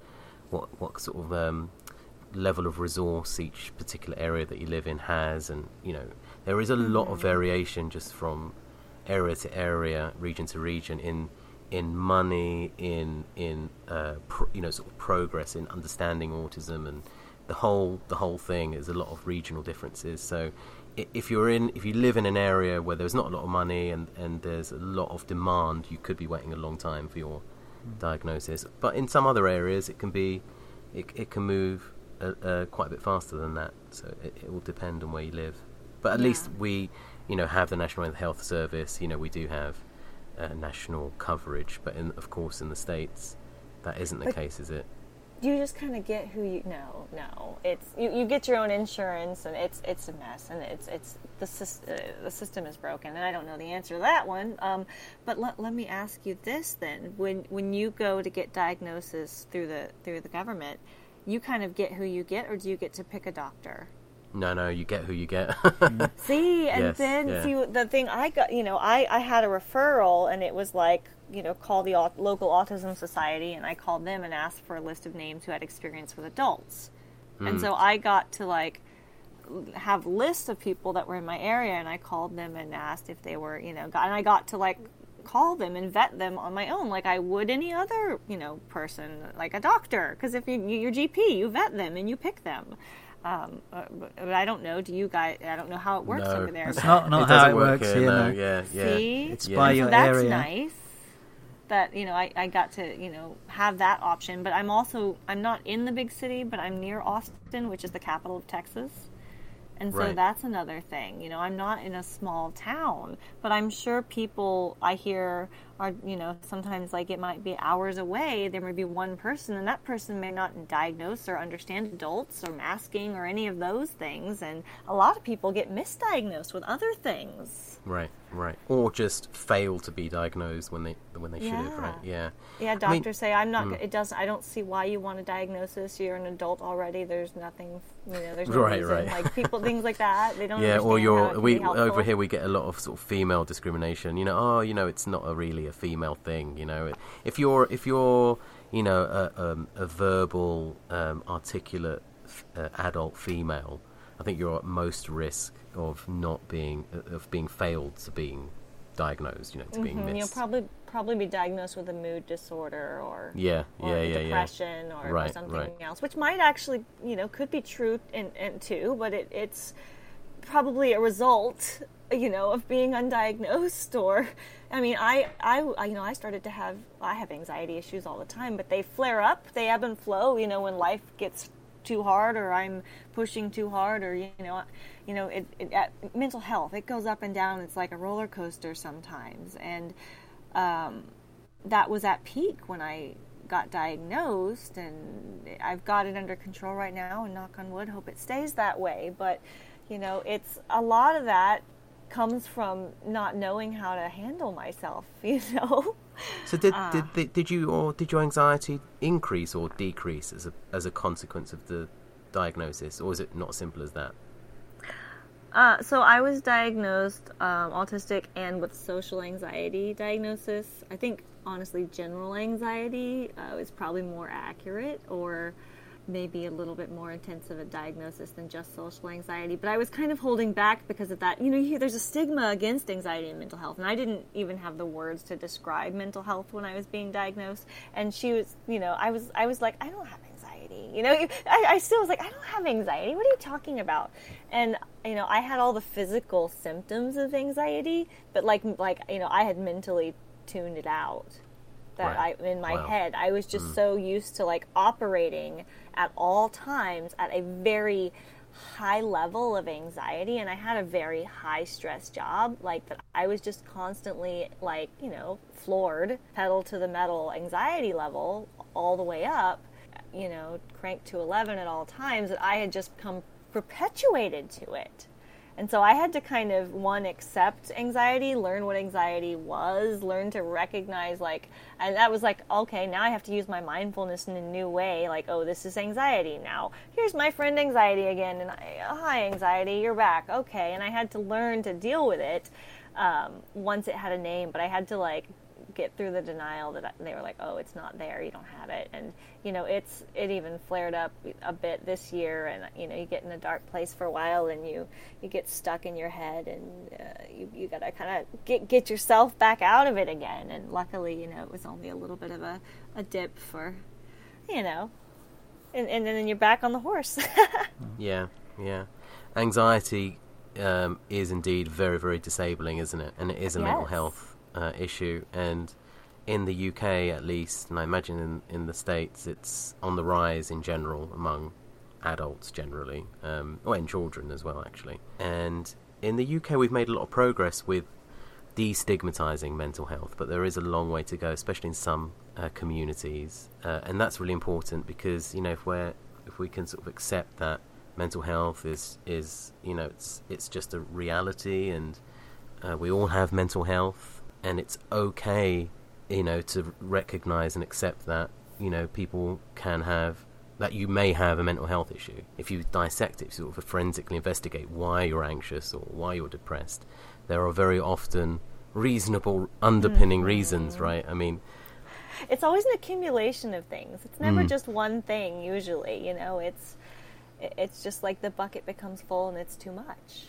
what what sort of um, level of resource each particular area that you live in has. And you know, there is a lot of variation just from area to area, region to region in in money, in in uh, pr- you know sort of progress in understanding autism and the whole the whole thing is a lot of regional differences. So if you're in if you live in an area where there's not a lot of money and and there's a lot of demand, you could be waiting a long time for your diagnosis. But in some other areas, it can be it, it can move uh, uh, quite a bit faster than that. So it, it will depend on where you live. But at Yeah. least we, you know, have the National Health Service. You know, we do have uh, national coverage. But in, of course, in the states, that isn't the But- case, is it? you just kind of get who you no no it's you, you get your own insurance and it's it's a mess and it's it's the uh, the system is broken and I don't know the answer to that one um, but let, let me ask you this then when when you go to get diagnosis through the through the government you kind of get who you get or do you get to pick a doctor No, no, you get who you get. See, and Yes, then yeah. see the thing I got. You know, I I had a referral, and it was like you know call the au- local autism society, and I called them and asked for a list of names who had experience with adults, and so mm. I got to like have lists of people that were in my area, and I called them and asked if they were you know, got, and I got to like call them and vet them on my own like I would any other you know person like a doctor because if you you- your GP you vet them and you pick them um, uh, but, but I don't know do you guys I don't know how it works No. over there It's not not it how doesn't it work works here. here. no, no. yeah, yeah. See? It's Yeah. by so your that's area. nice that you know I, I got to you know have that option but i'm also i'm not in the big city but i'm near austin which is the capital of texas and so Right. that's another thing you know i'm not in a small town but i'm sure people i hear are you know sometimes like it might be hours away there may be one person and that person may not diagnose or understand adults or masking or any of those things and a lot of people get misdiagnosed with other things Right, right. Or just fail to be diagnosed when they when they should have, right? Yeah. Yeah. Yeah, I doctors mean- mm. say I'm not. It doesn't. I don't see why you want a diagnosis. You're an adult already. There's nothing. You know, there's no Right, reason. right. Like people, things like that. They don't. Yeah, or you're we over here we get a lot of sort of female discrimination. You know, oh, you know, it's not a really a female thing. You know, if you're if you're you know a, um, a verbal, um, articulate uh, adult female, I think you're at most risk of not being of being failed to being diagnosed. You know, to being Mhm, You'll probably probably be diagnosed with a mood disorder or yeah, or yeah, yeah, yeah. depression or, or Right, something right. else, which might actually you know could be true in, in too, but it, it's probably a result you know of being undiagnosed or I mean I, I I you know I started to have I have anxiety issues all the time, but they flare up, they ebb and flow. You know when life gets too hard or I'm pushing too hard or you know you know it, it at mental health it goes up and down it's like a roller coaster sometimes and um, that was at peak when I got diagnosed, and I've got it under control right now. And knock on wood, hope it stays that way. But you know, it's a lot of that comes from not knowing how to handle myself. You know, So did, Ah. did did did you or did your anxiety increase or decrease as a as a consequence of the diagnosis, or is it not simple as that? Uh, so I was diagnosed um, autistic and with social anxiety diagnosis. I think honestly, general anxiety uh, is probably more accurate, or maybe a little bit more intensive a diagnosis than just social anxiety. But I was kind of holding back because of that. You know, you there's a stigma against anxiety and mental health, and I didn't even have the words to describe mental health when I was being diagnosed. And she was, you know, I was, I was like, I don't have anxiety. You know, I, I still was like, I don't have anxiety. What are you talking about? And you know, I had all the physical symptoms of anxiety, but like, like you know, I had mentally tuned it out. That Right. I in my Wow. head, I was just mm. so used to like operating at all times at a very high level of anxiety and I had a very high stress job like that I was just constantly like you know floored pedal to the metal anxiety level all the way up you know cranked to 11 at all times that I had just come perpetuated to it and so I had to kind of one accept anxiety, learn what anxiety was, learn to recognize like and that was like okay, now I have to use my mindfulness in a new way like oh, this is anxiety now. Here's my friend anxiety again and I, hi anxiety, you're back. Okay, and I had to learn to deal with it um, once it had a name, but I had to like get through the denial that they were like, oh, it's not there, you don't have it, and you know, it's it even flared up a bit this year, and you know, you get in a dark place for a while, and you you get stuck in your head, and uh, you you gotta kind of get get yourself back out of it again, and luckily, you know, it was only a little bit of a a dip for, you know, and and then you're back on the horse. yeah, yeah, anxiety um, is indeed very, very disabling, isn't it? And it is a yes. mental health uh, issue, and in the UK at least, and I imagine in, in the States, it's on the rise in general among adults generally, um, or in children as well, actually. And in the UK, we've made a lot of progress with destigmatizing mental health, but there is a long way to go, especially in some uh, communities, uh, and that's really important because you know if we're if we can sort of accept that mental health is is you know it's it's just a reality, and uh, we all have mental health, and it's okay, you know, to recognize and accept that, you know, people can have that you may have a mental health issue. If you dissect it, sort of forensically investigate why you're anxious or why you're depressed, there are very often reasonable underpinning mm-hmm. reasons, right? I mean, it's always an accumulation of things. It's never mm. just one thing. Usually, you know, it's it's just like the bucket becomes full and it's too much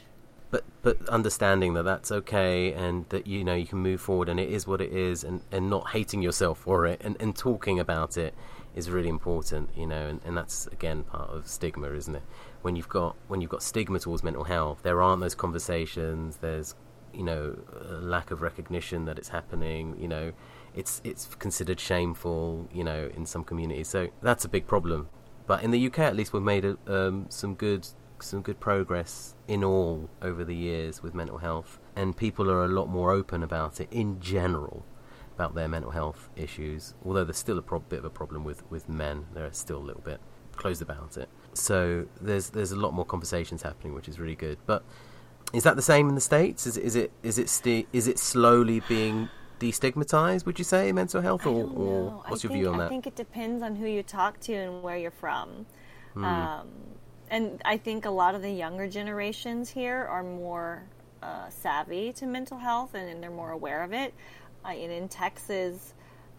but but understanding that that's okay and that you know you can move forward and it is what it is and, and not hating yourself for it and, and talking about it is really important you know and, and that's again part of stigma isn't it? When you've got when you've got stigma towards mental health there aren't those conversations there's you know a lack of recognition that it's happening you know it's it's considered shameful you know in some communities. So that's a big problem. But in the UK at least we've made a, um, some good some good progress in all over the years with mental health, and people are a lot more open about it in general about their mental health issues. Although there's still a pro- bit of a problem with, with men, they're still a little bit closed about it. So there's there's a lot more conversations happening, which is really good. But is that the same in the states? Is is it is it sti- is it slowly being destigmatized? Would you say mental health, or, or what's I your think, view on that? I think it depends on who you talk to and where you're from. Mm. Um, and I think a lot of the younger generations here are more uh, savvy to mental health and, and, they're more aware of it. Uh, and in Texas,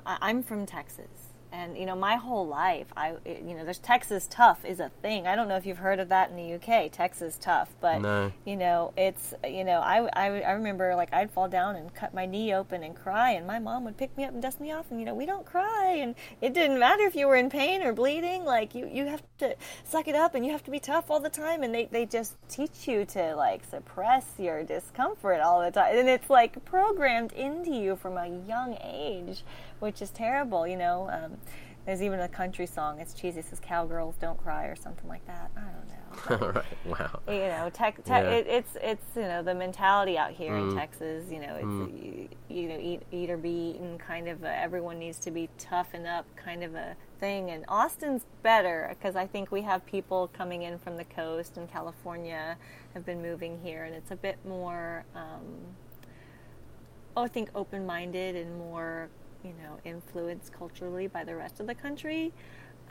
I'm from Texas, and you know my whole life i you know there's texas tough is a thing. I don't know if you've heard of that in the uk texas tough. But no. you know it's you know I, I i remember like i'd fall down and cut my knee open and cry and my mom would pick me up and dust me off. And you know we don't cry. And it didn't matter if you were in pain or bleeding. Like you you have to suck it up and you have to be tough all the time. And they they just teach you to like suppress your discomfort all the time and it's like programmed into you from a young age which is terrible. You know, um, there's even a country song. It's cheesy. It says "Cowgirls don't cry" or something like that. I don't know. All right. Wow. You know, tech, tech, yeah. it, it's it's you know the mentality out here mm. in Texas. You know, it's mm. you, you, know eat eat or be eaten. Kind of a, everyone needs to be toughen up. Kind of a thing. And Austin's better because I think we have people coming in from the coast and California have been moving here, and it's a bit more. Um, oh, I think open minded and more you know, influenced culturally by the rest of the country.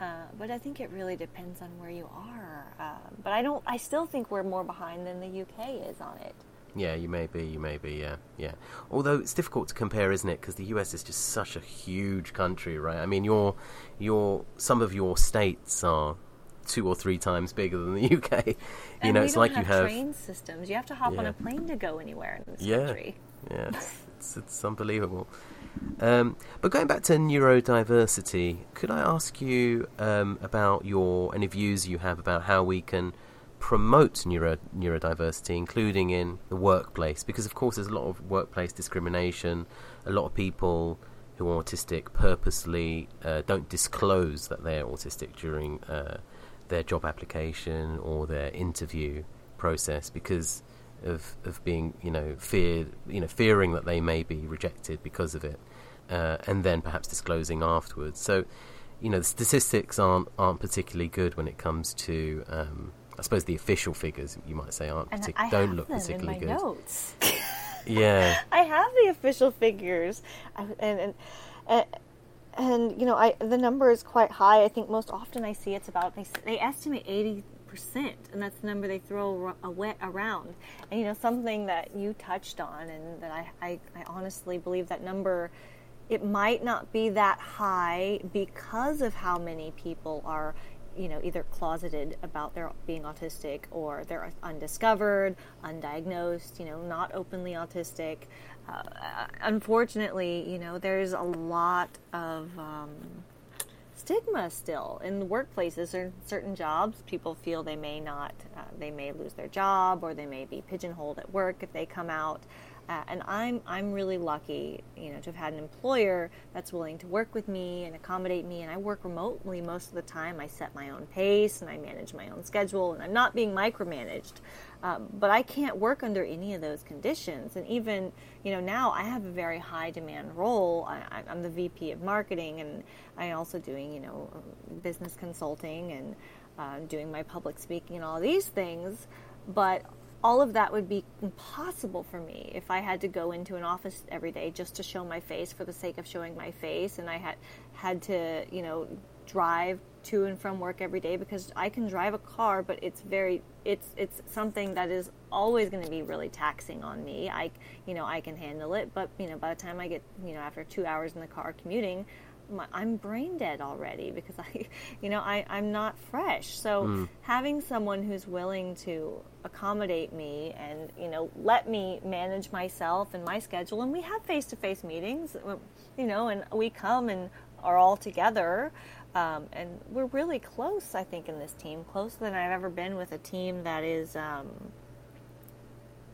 Uh, but I think it really depends on where you are. Uh, but I don't. I still think we're more behind than the UK is on it. Yeah, you may be. You may be. Yeah, yeah. Although it's difficult to compare, isn't it? Because the US is just such a huge country, right? I mean, your your some of your states are two or three times bigger than the UK. You and know, it's like you have train systems. You have to hop yeah. on a plane to go anywhere in this yeah. country. Yeah, it's, it's unbelievable. Um, but going back to neurodiversity, could I ask you um, about your any views you have about how we can promote neuro, neurodiversity, including in the workplace? Because of course, there's a lot of workplace discrimination. A lot of people who are autistic purposely uh, don't disclose that they're autistic during uh, their job application or their interview process because of of being you know feared you know fearing that they may be rejected because of it, uh, and then perhaps disclosing afterwards. So you know the statistics aren't aren't particularly good when it comes to um, I suppose the official figures you might say aren't partic- I don't have look them particularly in my good. notes. Yeah, I have the official figures, I- and and and, and you know, I the number is quite high. I think most often I see it's about they they estimate eighty percent, and that's the number they throw around. And you know, something that you touched on, and that I I, I honestly believe that number. It might not be that high because of how many people are you know either closeted about their being autistic or they're undiscovered undiagnosed you know not openly autistic uh, unfortunately you know there's a lot of um, stigma still. In workplaces or certain jobs people feel they may not uh, they may lose their job or they may be pigeonholed at work if they come out uh, and I'm I'm really lucky, you know, to have had an employer that's willing to work with me and accommodate me. And I work remotely most of the time. I set my own pace and I manage my own schedule, and I'm not being micromanaged. Um, but I can't work under any of those conditions. And even, you know, now I have a very high demand role. I, I'm the VP of marketing, and I'm also doing, you know, business consulting and uh, doing my public speaking and all these things. But all of that would be impossible for me if I had to go into an office every day just to show my face for the sake of showing my face, and I had had to, you know, drive to and from work every day because I can drive a car, but it's very it's it's something that is always going to be really taxing on me. I you know I can handle it, but you know by the time I get you know after two hours in the car commuting, my, I'm brain dead already because I, you know, I, I'm not fresh. So having someone who's willing to accommodate me and, you know, let me manage myself and my schedule, and we have face to face meetings, you know, and we come and are all together. Um, and we're really close, I think, in this team, closer than I've ever been with a team that is um,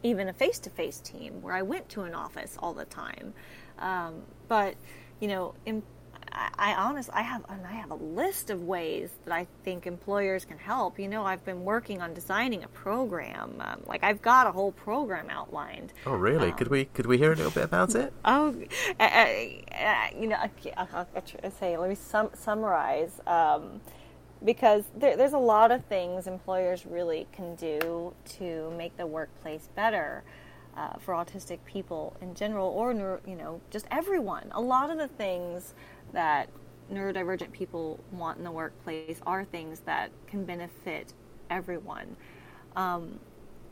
even a face to face team where I went to an office all the time. Um, but, you know, in, I, I honest, I have, I have a list of ways that I think employers can help. You know, I've been working on designing a program. Um, like I've got a whole program outlined. Oh, really? could we could we hear a little bit about it? Oh, uh, uh, you know, I, I'll, I'll try to say. Let me sum, summarize, um, because there, there's a lot of things employers really can do to make the workplace better uh, for autistic people in general, or you know, just everyone. A lot of the things that neurodivergent people want in the workplace are things that can benefit everyone. Um,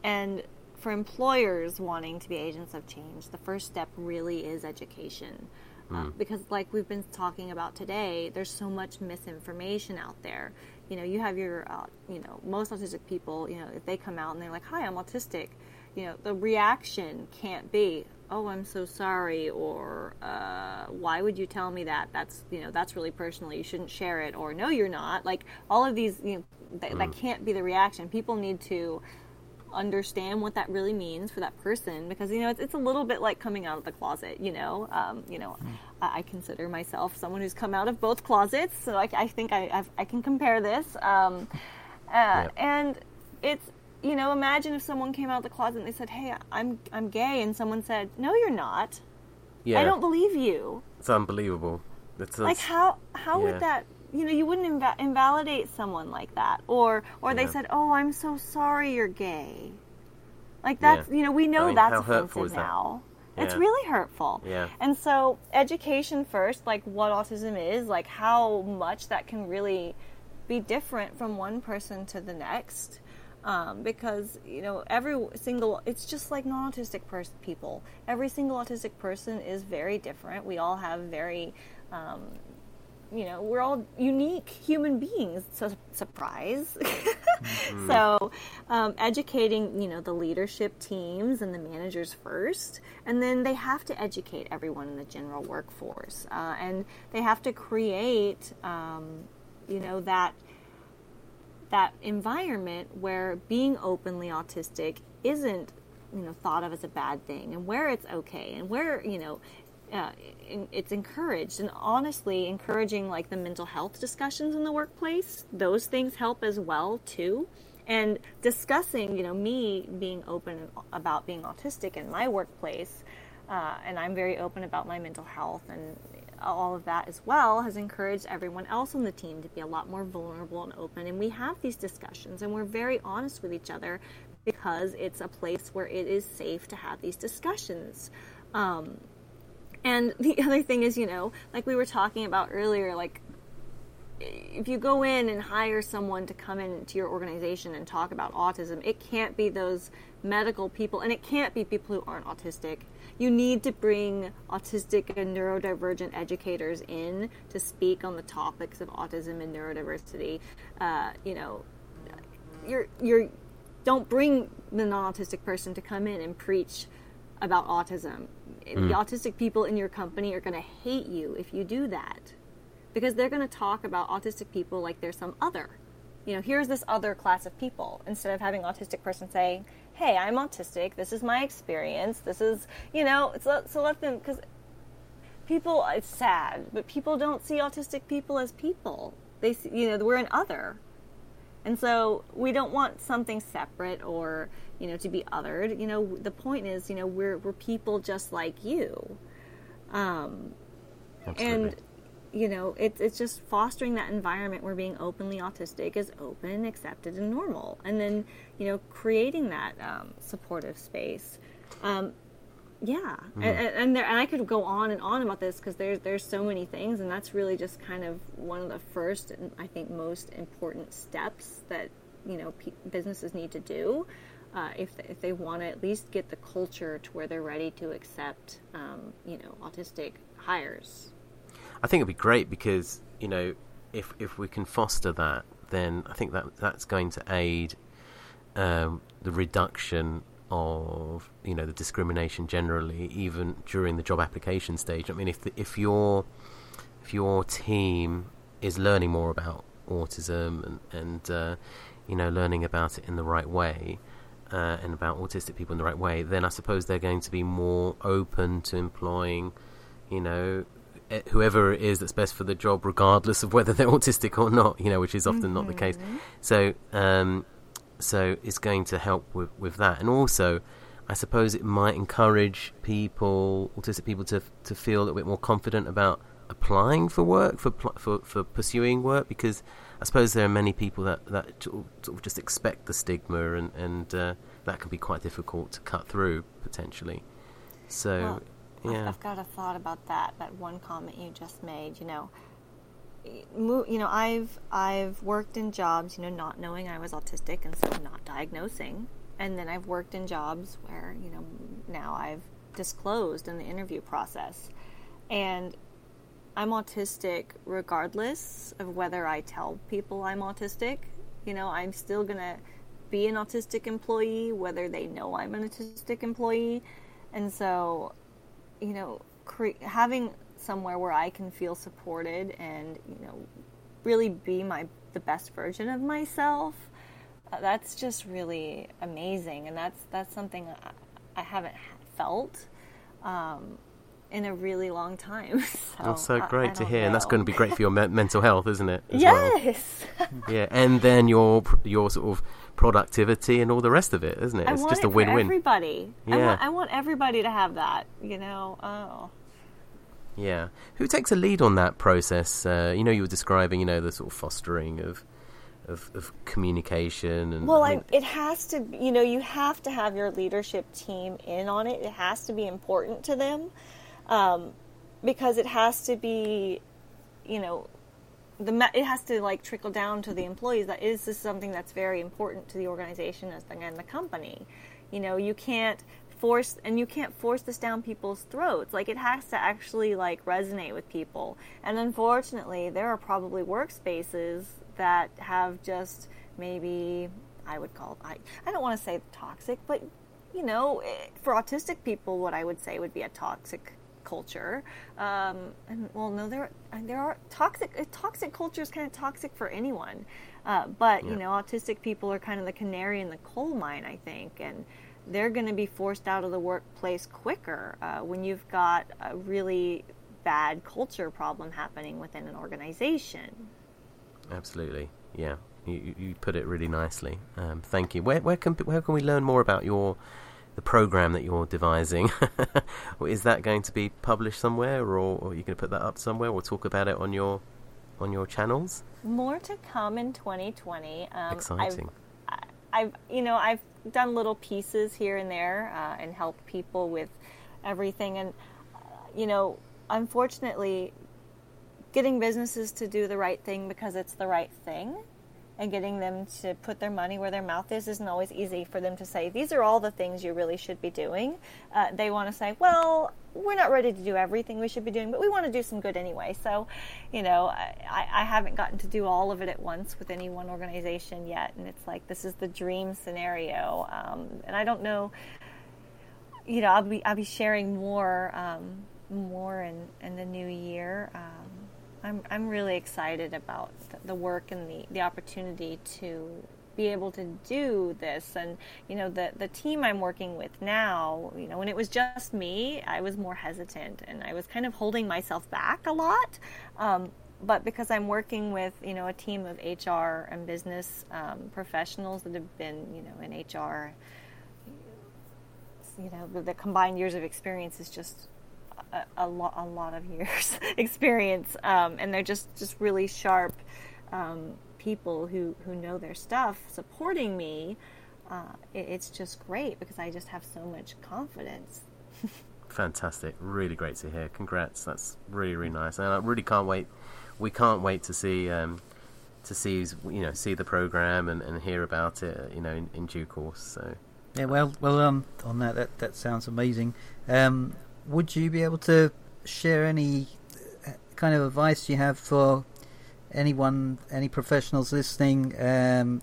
and for employers wanting to be agents of change, the first step really is education. Uh, because, like we've been talking about today, there's so much misinformation out there. You know, you have your, uh, you know, most autistic people, you know, if they come out and they're like, "Hi, I'm autistic," you know, the reaction can't be, "Oh, I'm so sorry," or uh, "Why would you tell me that? That's, you know, that's really personal. You shouldn't share it," or "No, you're not." Like all of these, you know, that, that can't be the reaction. People need to understand what that really means for that person because you know it's, it's a little bit like coming out of the closet you know um, you know I, I consider myself someone who's come out of both closets so i, I think I, I've, I can compare this um, uh, and it's you know imagine if someone came out of the closet and they said hey i'm i'm gay and someone said no you're not Yeah, i don't believe you it's unbelievable. It's, like how how yeah. would that you know you wouldn't inva- invalidate someone like that or or they Yeah. said oh i'm so sorry you're gay like that's you know we know I mean, that's offensive that? now it's really hurtful Yeah. and so education first like what autism is like how much that can really be different from one person to the next um, because you know every single it's just like non-autistic pers- people. Every single autistic person is very different. We all have very um, you know we're all unique human beings. So surprise. So um, educating you know the leadership teams and the managers first and then they have to educate everyone in the general workforce uh, and they have to create um, you know that that environment where being openly autistic isn't you know thought of as a bad thing and where it's okay and where you know uh, it's encouraged. And honestly encouraging like the mental health discussions in the workplace those things help as well too. And discussing you know me being open about being autistic in my workplace uh, and i'm very open about my mental health and all of that as well has encouraged everyone else on the team to be a lot more vulnerable and open and we have these discussions and we're very honest with each other because it's a place where it is safe to have these discussions um, and the other thing is, you know, like we were talking about earlier, like if you go in and hire someone to come into your organization and talk about autism, it can't be those medical people and it can't be people who aren't autistic. You need to bring autistic and neurodivergent educators in to speak on the topics of autism and neurodiversity. Uh, you know, you're you're don't bring the non-autistic person to come in and preach about autism. Mm. The autistic people in your company are going to hate you if you do that because they're going to talk about autistic people like they're some other. You know, here's this other class of people instead of having autistic person saying, "Hey, I'm autistic. This is my experience. This is, you know, so, so let them because people it's sad, but people don't see autistic people as people. They see, you know, we're an other. And so we don't want something separate or you know, to be othered. You know, the point is, you know, we're we're people just like you, um, and you know, it's it's just fostering that environment where being openly autistic is open, accepted, and normal, and then you know, creating that um, supportive space. Um, yeah, mm. and and, there, and I could go on and on about this because there's there's so many things, and that's really just kind of one of the first and I think most important steps that you know p- businesses need to do uh, if, if they want to at least get the culture to where they're ready to accept, um, you know, autistic hires. I think it'd be great because you know if if we can foster that, then I think that that's going to aid um, the reduction of you know the discrimination generally, even during the job application stage. I mean, if the, if your if your team is learning more about autism and and uh, you know learning about it in the right way, uh, and about autistic people in the right way, then I suppose they're going to be more open to employing, you know, eh, whoever it is that's best for the job, regardless of whether they're autistic or not. You know, which is often mm-hmm. not the case. Mm-hmm. So, um, so it's going to help with with that, and also. I suppose it might encourage people, autistic people, to to feel a little bit more confident about applying for work, for for for pursuing work, because I suppose there are many people that that sort of just expect the stigma, and and uh, that can be quite difficult to cut through potentially. So, well, yeah, I've got a thought about that. That one comment you just made. You know, you know, I've I've worked in jobs, you know, not knowing I was autistic, and so not diagnosing, and then I've worked in jobs where you know now I've disclosed in the interview process, and I'm autistic regardless of whether I tell people I'm autistic. You know, I'm still to be an autistic employee whether they know I'm an autistic employee. And so, you know, cre- having somewhere where I can feel supported and, you know, really be my the best version of myself, uh, that's just really amazing and that's that's something I, I haven't felt. Um, in a really long time. So that's so great to hear, know. and that's going to be great for your me- mental health, isn't it? yes. Well? yeah, and then your your sort of productivity and all the rest of it, isn't it? I it's just a win-win. everybody. Yeah. I want, I want everybody to have that. You know. Oh. Yeah. Who takes a lead on that process? Uh, you know, you were describing, you know, the sort of fostering of of, of communication and well I, it has to you know you have to have your leadership team in on it it has to be important to them um, because it has to be, you know, the it has to like trickle down to the employees that is this something that's very important to the organization and the company. You know, you can't force and you can't force this down people's throats. Like it has to actually like resonate with people. And unfortunately, there are probably workspaces that have just maybe I would call I I don't want to say toxic, but you know, eh, for autistic people, what I would say would be a toxic culture. Um, and well, no, there there are toxic toxic culture is kind of toxic for anyone. Uh, but yeah. you know, autistic people are kind of the canary in the coal mine, I think, and they're going to be forced out of the workplace quicker uh, when you've got a really bad culture problem happening within an organization. Absolutely, yeah. You, you put it really nicely. Um, thank you. Where, where can where can we learn more about your the program that you're devising? Is that going to be published somewhere, or, or are you going to put that up somewhere, or talk about it on your on your channels? More to come in 2020. Um, Exciting. I've, I've, you know I've done little pieces here and there uh, and helped people with everything, and uh, you know unfortunately, getting businesses to do the right thing because it's the right thing and getting them to put their money where their mouth is isn't always easy for them to say, these are all the things you really should be doing. Uh, they want to say, well, we're not ready to do everything we should be doing, but we want to do some good anyway. So, you know, I, I haven't gotten to do all of it at once with any one organization yet. And it's like, this is the dream scenario. Um, and I don't know, you know, I'll be, I'll be sharing more, um, more in, in the new year. Um, I'm, I'm really excited about the work and the, the opportunity to be able to do this. And you know the the team I'm working with now you know when it was just me I was more hesitant and I was kind of holding myself back a lot. Um, but because I'm working with you know a team of HR and business um, professionals that have been you know in HR you know the, the combined years of experience is just a, a, a lot of years experience, um, and they're just just really sharp um, people who who know their stuff supporting me. Uh, it, it's just great because I just have so much confidence. Fantastic, really great to hear. Congrats, that's really really nice, and I really can't wait. We can't wait to see. Um, to see you know see the program and, and hear about it you know in, in due course so yeah well well um on that that, that sounds amazing um would you be able to share any uh, kind of advice you have for anyone, any professionals listening, um,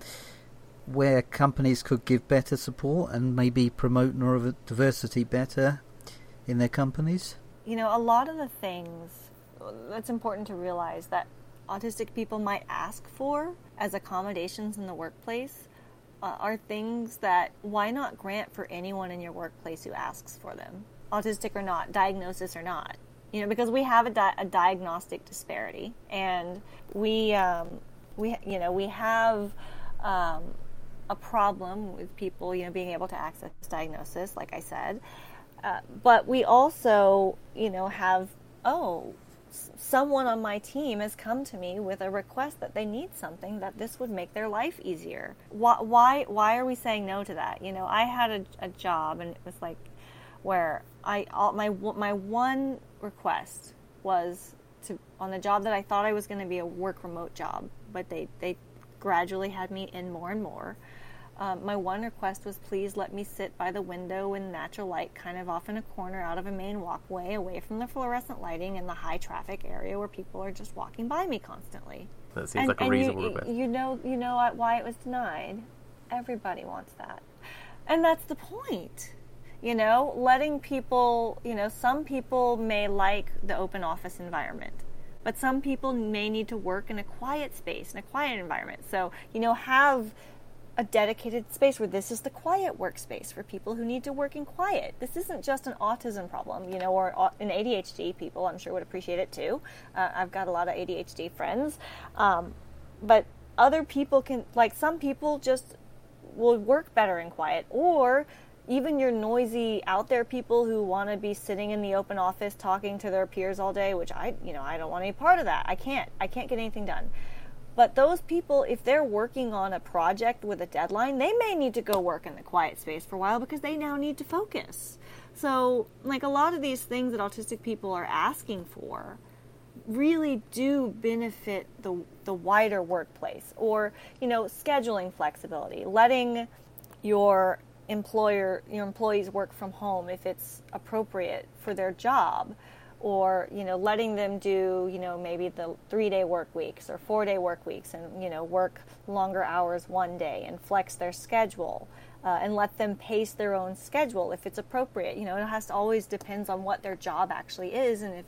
where companies could give better support and maybe promote neurodiversity better in their companies? You know, a lot of the things that's important to realize that autistic people might ask for as accommodations in the workplace uh, are things that why not grant for anyone in your workplace who asks for them? autistic or not, diagnosis or not. You know, because we have a, di- a diagnostic disparity, and we, um, we, you know, we have um, a problem with people, you know, being able to access diagnosis, like I said. Uh, but we also, you know, have oh, someone on my team has come to me with a request that they need something that this would make their life easier. Why, why, why are we saying no to that? You know, I had a, a job and it was like where I all, my my one request was to on the job that I thought I was going to be a work remote job, but they they gradually had me in more and more. Um, my one request was please let me sit by the window in natural light, kind of off in a corner out of a main walkway, away from the fluorescent lighting and the high traffic area where people are just walking by me constantly. That seems and, like a reasonable you, request. You know, you know why it was denied. Everybody wants that, and that's the point you know letting people you know some people may like the open office environment but some people may need to work in a quiet space in a quiet environment. So you know have a dedicated space where this is the quiet workspace for people who need to work in quiet. This isn't just an autism problem you know or an adhd people i'm sure would appreciate it too. Uh, i've got a lot of adhd friends. Um, but other people can like some people just will work better in quiet or even your noisy out there people who want to be sitting in the open office talking to their peers all day which i you know i don't want any part of that. I can't. I can't get anything done. But those people if they're working on a project with a deadline they may need to go work in the quiet space for a while because they now need to focus. So like a lot of these things that autistic people are asking for really do benefit the the wider workplace or you know scheduling flexibility letting your employer your employees work from home if it's appropriate for their job or you know letting them do you know maybe the three day work weeks or four day work weeks and you know work longer hours one day and flex their schedule uh, and let them pace their own schedule if it's appropriate. You know it has to always depends on what their job actually is and if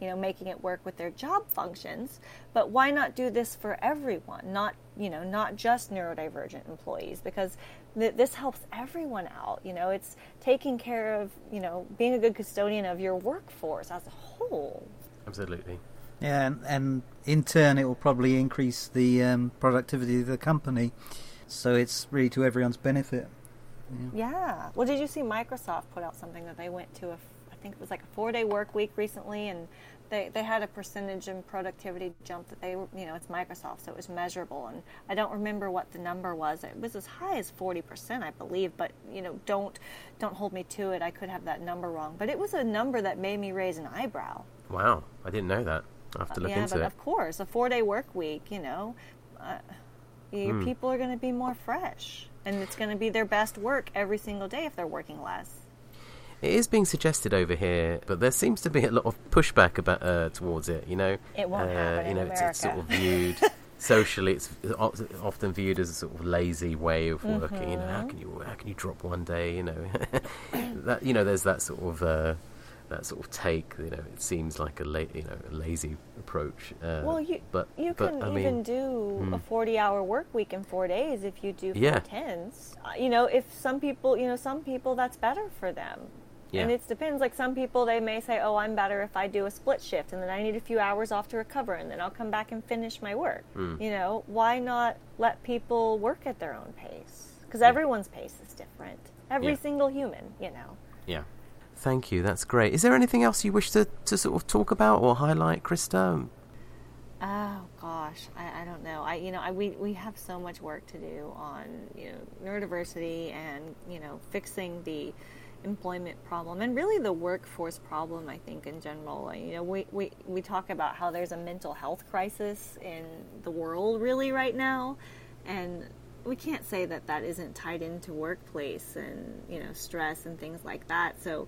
you know making it work with their job functions. But why not do this for everyone? Not you know not just neurodivergent employees because th- this helps everyone out. You know, it's taking care of, you know, being a good custodian of your workforce as a whole. Absolutely. Yeah, and, and in turn, it will probably increase the um, productivity of the company. So it's really to everyone's benefit. Yeah. yeah. Well, did you see Microsoft put out something that they went to a, I think it was like a four day work week recently, and they, they had a percentage in productivity jump that they you know it's Microsoft so it was measurable. And I don't remember what the number was. It was as high as 40% I believe but you know don't don't hold me to it. I could have that number wrong. But it was a number that made me raise an eyebrow. Wow. I didn't know that. I have to look yeah, into but it. of course a four day work week you know uh, your mm. people are going to be more fresh and it's going to be their best work every single day if they're working less it is being suggested over here, but there seems to be a lot of pushback about uh, towards it. You know, it won't uh, happen You know, in it's, it's, sort of viewed socially. It's often viewed as a sort of lazy way of working. Mm-hmm. You know, how mm-hmm. can you how can you drop one day? You know, that you know, there's that sort of. Uh, that sort of take, you know, it seems like a la- you know a lazy approach. Uh, well, you but you but, can I even mean, do mm. a forty-hour work week in four days if you do yeah. tens. Uh, you know, if some people, you know, some people that's better for them. Yeah. And it depends. Like some people, they may say, "Oh, I'm better if I do a split shift, and then I need a few hours off to recover, and then I'll come back and finish my work." Mm. You know, why not let people work at their own pace? Because yeah. everyone's pace is different. Every yeah. single human, you know. Yeah. Thank you. That's great. Is there anything else you wish to, to sort of talk about or highlight, Christa? Oh gosh, I, I don't know. I you know I, we we have so much work to do on you know neurodiversity and you know fixing the employment problem and really the workforce problem i think in general. You know we, we, we talk about how there's a mental health crisis in the world really right now and we can't say that that isn't tied into workplace and you know stress and things like that. So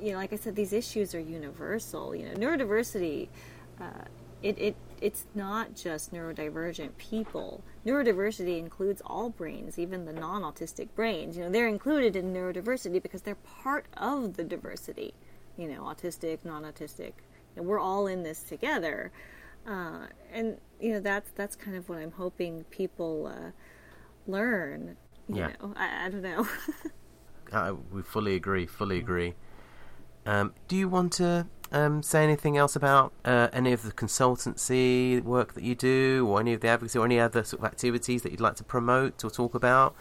you know like i said these issues are universal. You know neurodiversity uh, it, it it's not just neurodivergent people. Neurodiversity includes all brains, even the non-autistic brains. You know, they're included in neurodiversity because they're part of the diversity. You know, autistic, non-autistic. And we're all in this together. Uh, and you know, that's that's kind of what I'm hoping people uh, learn. You yeah. Know? I, I don't know. uh, we fully agree. Fully agree. Um, do you want to um, say anything else about uh, any of the consultancy work that you do, or any of the advocacy, or any other sort of activities that you'd like to promote or talk about,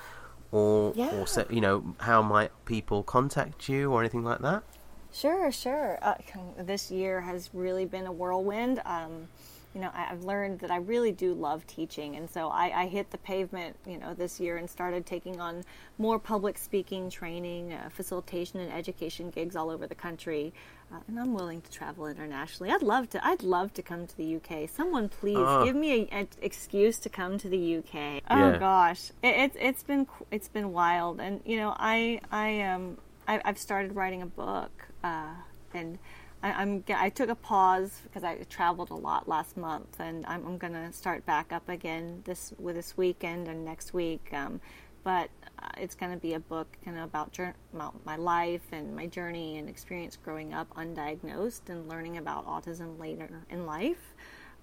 or yeah. or you know how might people contact you or anything like that? Sure, sure. Uh, this year has really been a whirlwind. Um, you know, I've learned that I really do love teaching, and so I, I, hit the pavement, you know, this year and started taking on more public speaking training, uh, facilitation, and education gigs all over the country. Uh, and I'm willing to travel internationally. I'd love to. I'd love to come to the UK. Someone please uh, give me an excuse to come to the UK. Oh yeah. gosh, it, it's it's been it's been wild, and you know, I I um I, have started writing a book, uh, and I, am I took a pause because I traveled a lot last month, and I'm, I'm going to start back up again this with this weekend and next week. Um, but uh, it's going to be a book kind of about, about my life and my journey and experience growing up undiagnosed and learning about autism later in life.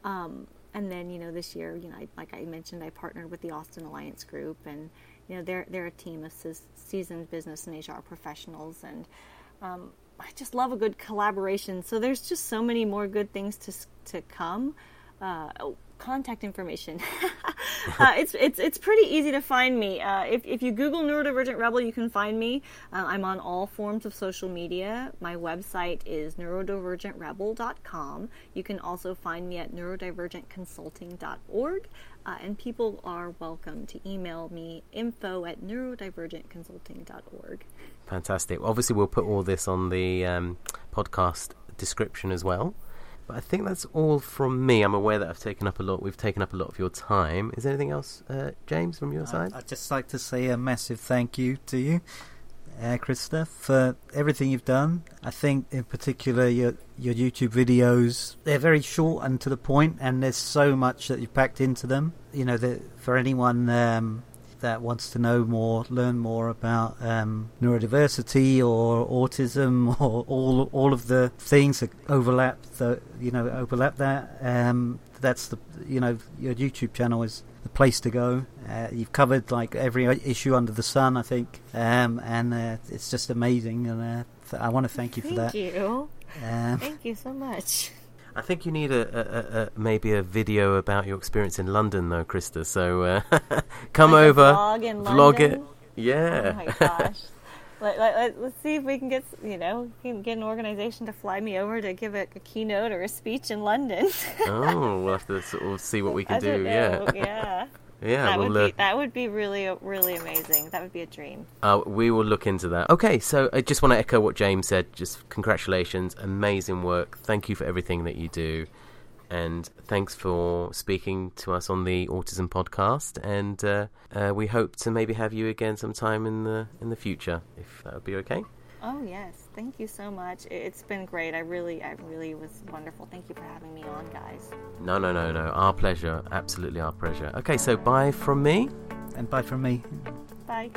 Um, and then you know this year, you know, I, like I mentioned, I partnered with the Austin Alliance Group, and you know they're they're a team of seasoned business and HR professionals, and um, I just love a good collaboration. So there's just so many more good things to to come. Uh, oh, contact information. uh, it's it's it's pretty easy to find me. Uh, if if you Google Neurodivergent Rebel, you can find me. Uh, I'm on all forms of social media. My website is neurodivergentrebel.com. You can also find me at neurodivergentconsulting.org. Uh, and people are welcome to email me info at neurodivergentconsulting.org. Fantastic. Obviously, we'll put all this on the um, podcast description as well. But I think that's all from me. I'm aware that I've taken up a lot. We've taken up a lot of your time. Is there anything else, uh, James, from your side? I'd just like to say a massive thank you to you, uh, Christa, for everything you've done. I think, in particular, your your YouTube videos they're very short and to the point, and there's so much that you've packed into them. You know, that for anyone um, that wants to know more, learn more about um, neurodiversity or autism or all all of the things that overlap the you know overlap that, um, that's the you know your YouTube channel is the place to go. Uh, you've covered like every issue under the sun, I think, um, and uh, it's just amazing. And uh, th- I want to thank you for Thank that. Thank you. Um, Thank you so much. I think you need a, a, a, maybe a video about your experience in London, though, Christa. So uh, come Like over, vlog in vlog it. Yeah. Oh my gosh. let, let, let, us see if we can get, you know, can get an organization to fly me over to give a, a keynote or a speech in London. oh, we'll have to sort of see what we can do. know. Yeah. Yeah. Yeah. that we'll, would be that would be really really amazing. That would be a dream. Uh, we will look into that. Okay, so I just want to echo what James said. Just congratulations, amazing work. Thank you for everything that you do, and thanks for speaking to us on the Autism Podcast. And uh, uh, we hope to maybe have you again sometime in the in the future, if that would be okay. Oh yes, thank you so much. It- It's been great. I really, I really was wonderful. Thank you for having me on, guys. No, no, no, no. Our pleasure. Absolutely our pleasure. Okay, so bye from me. and bye from me. Bye.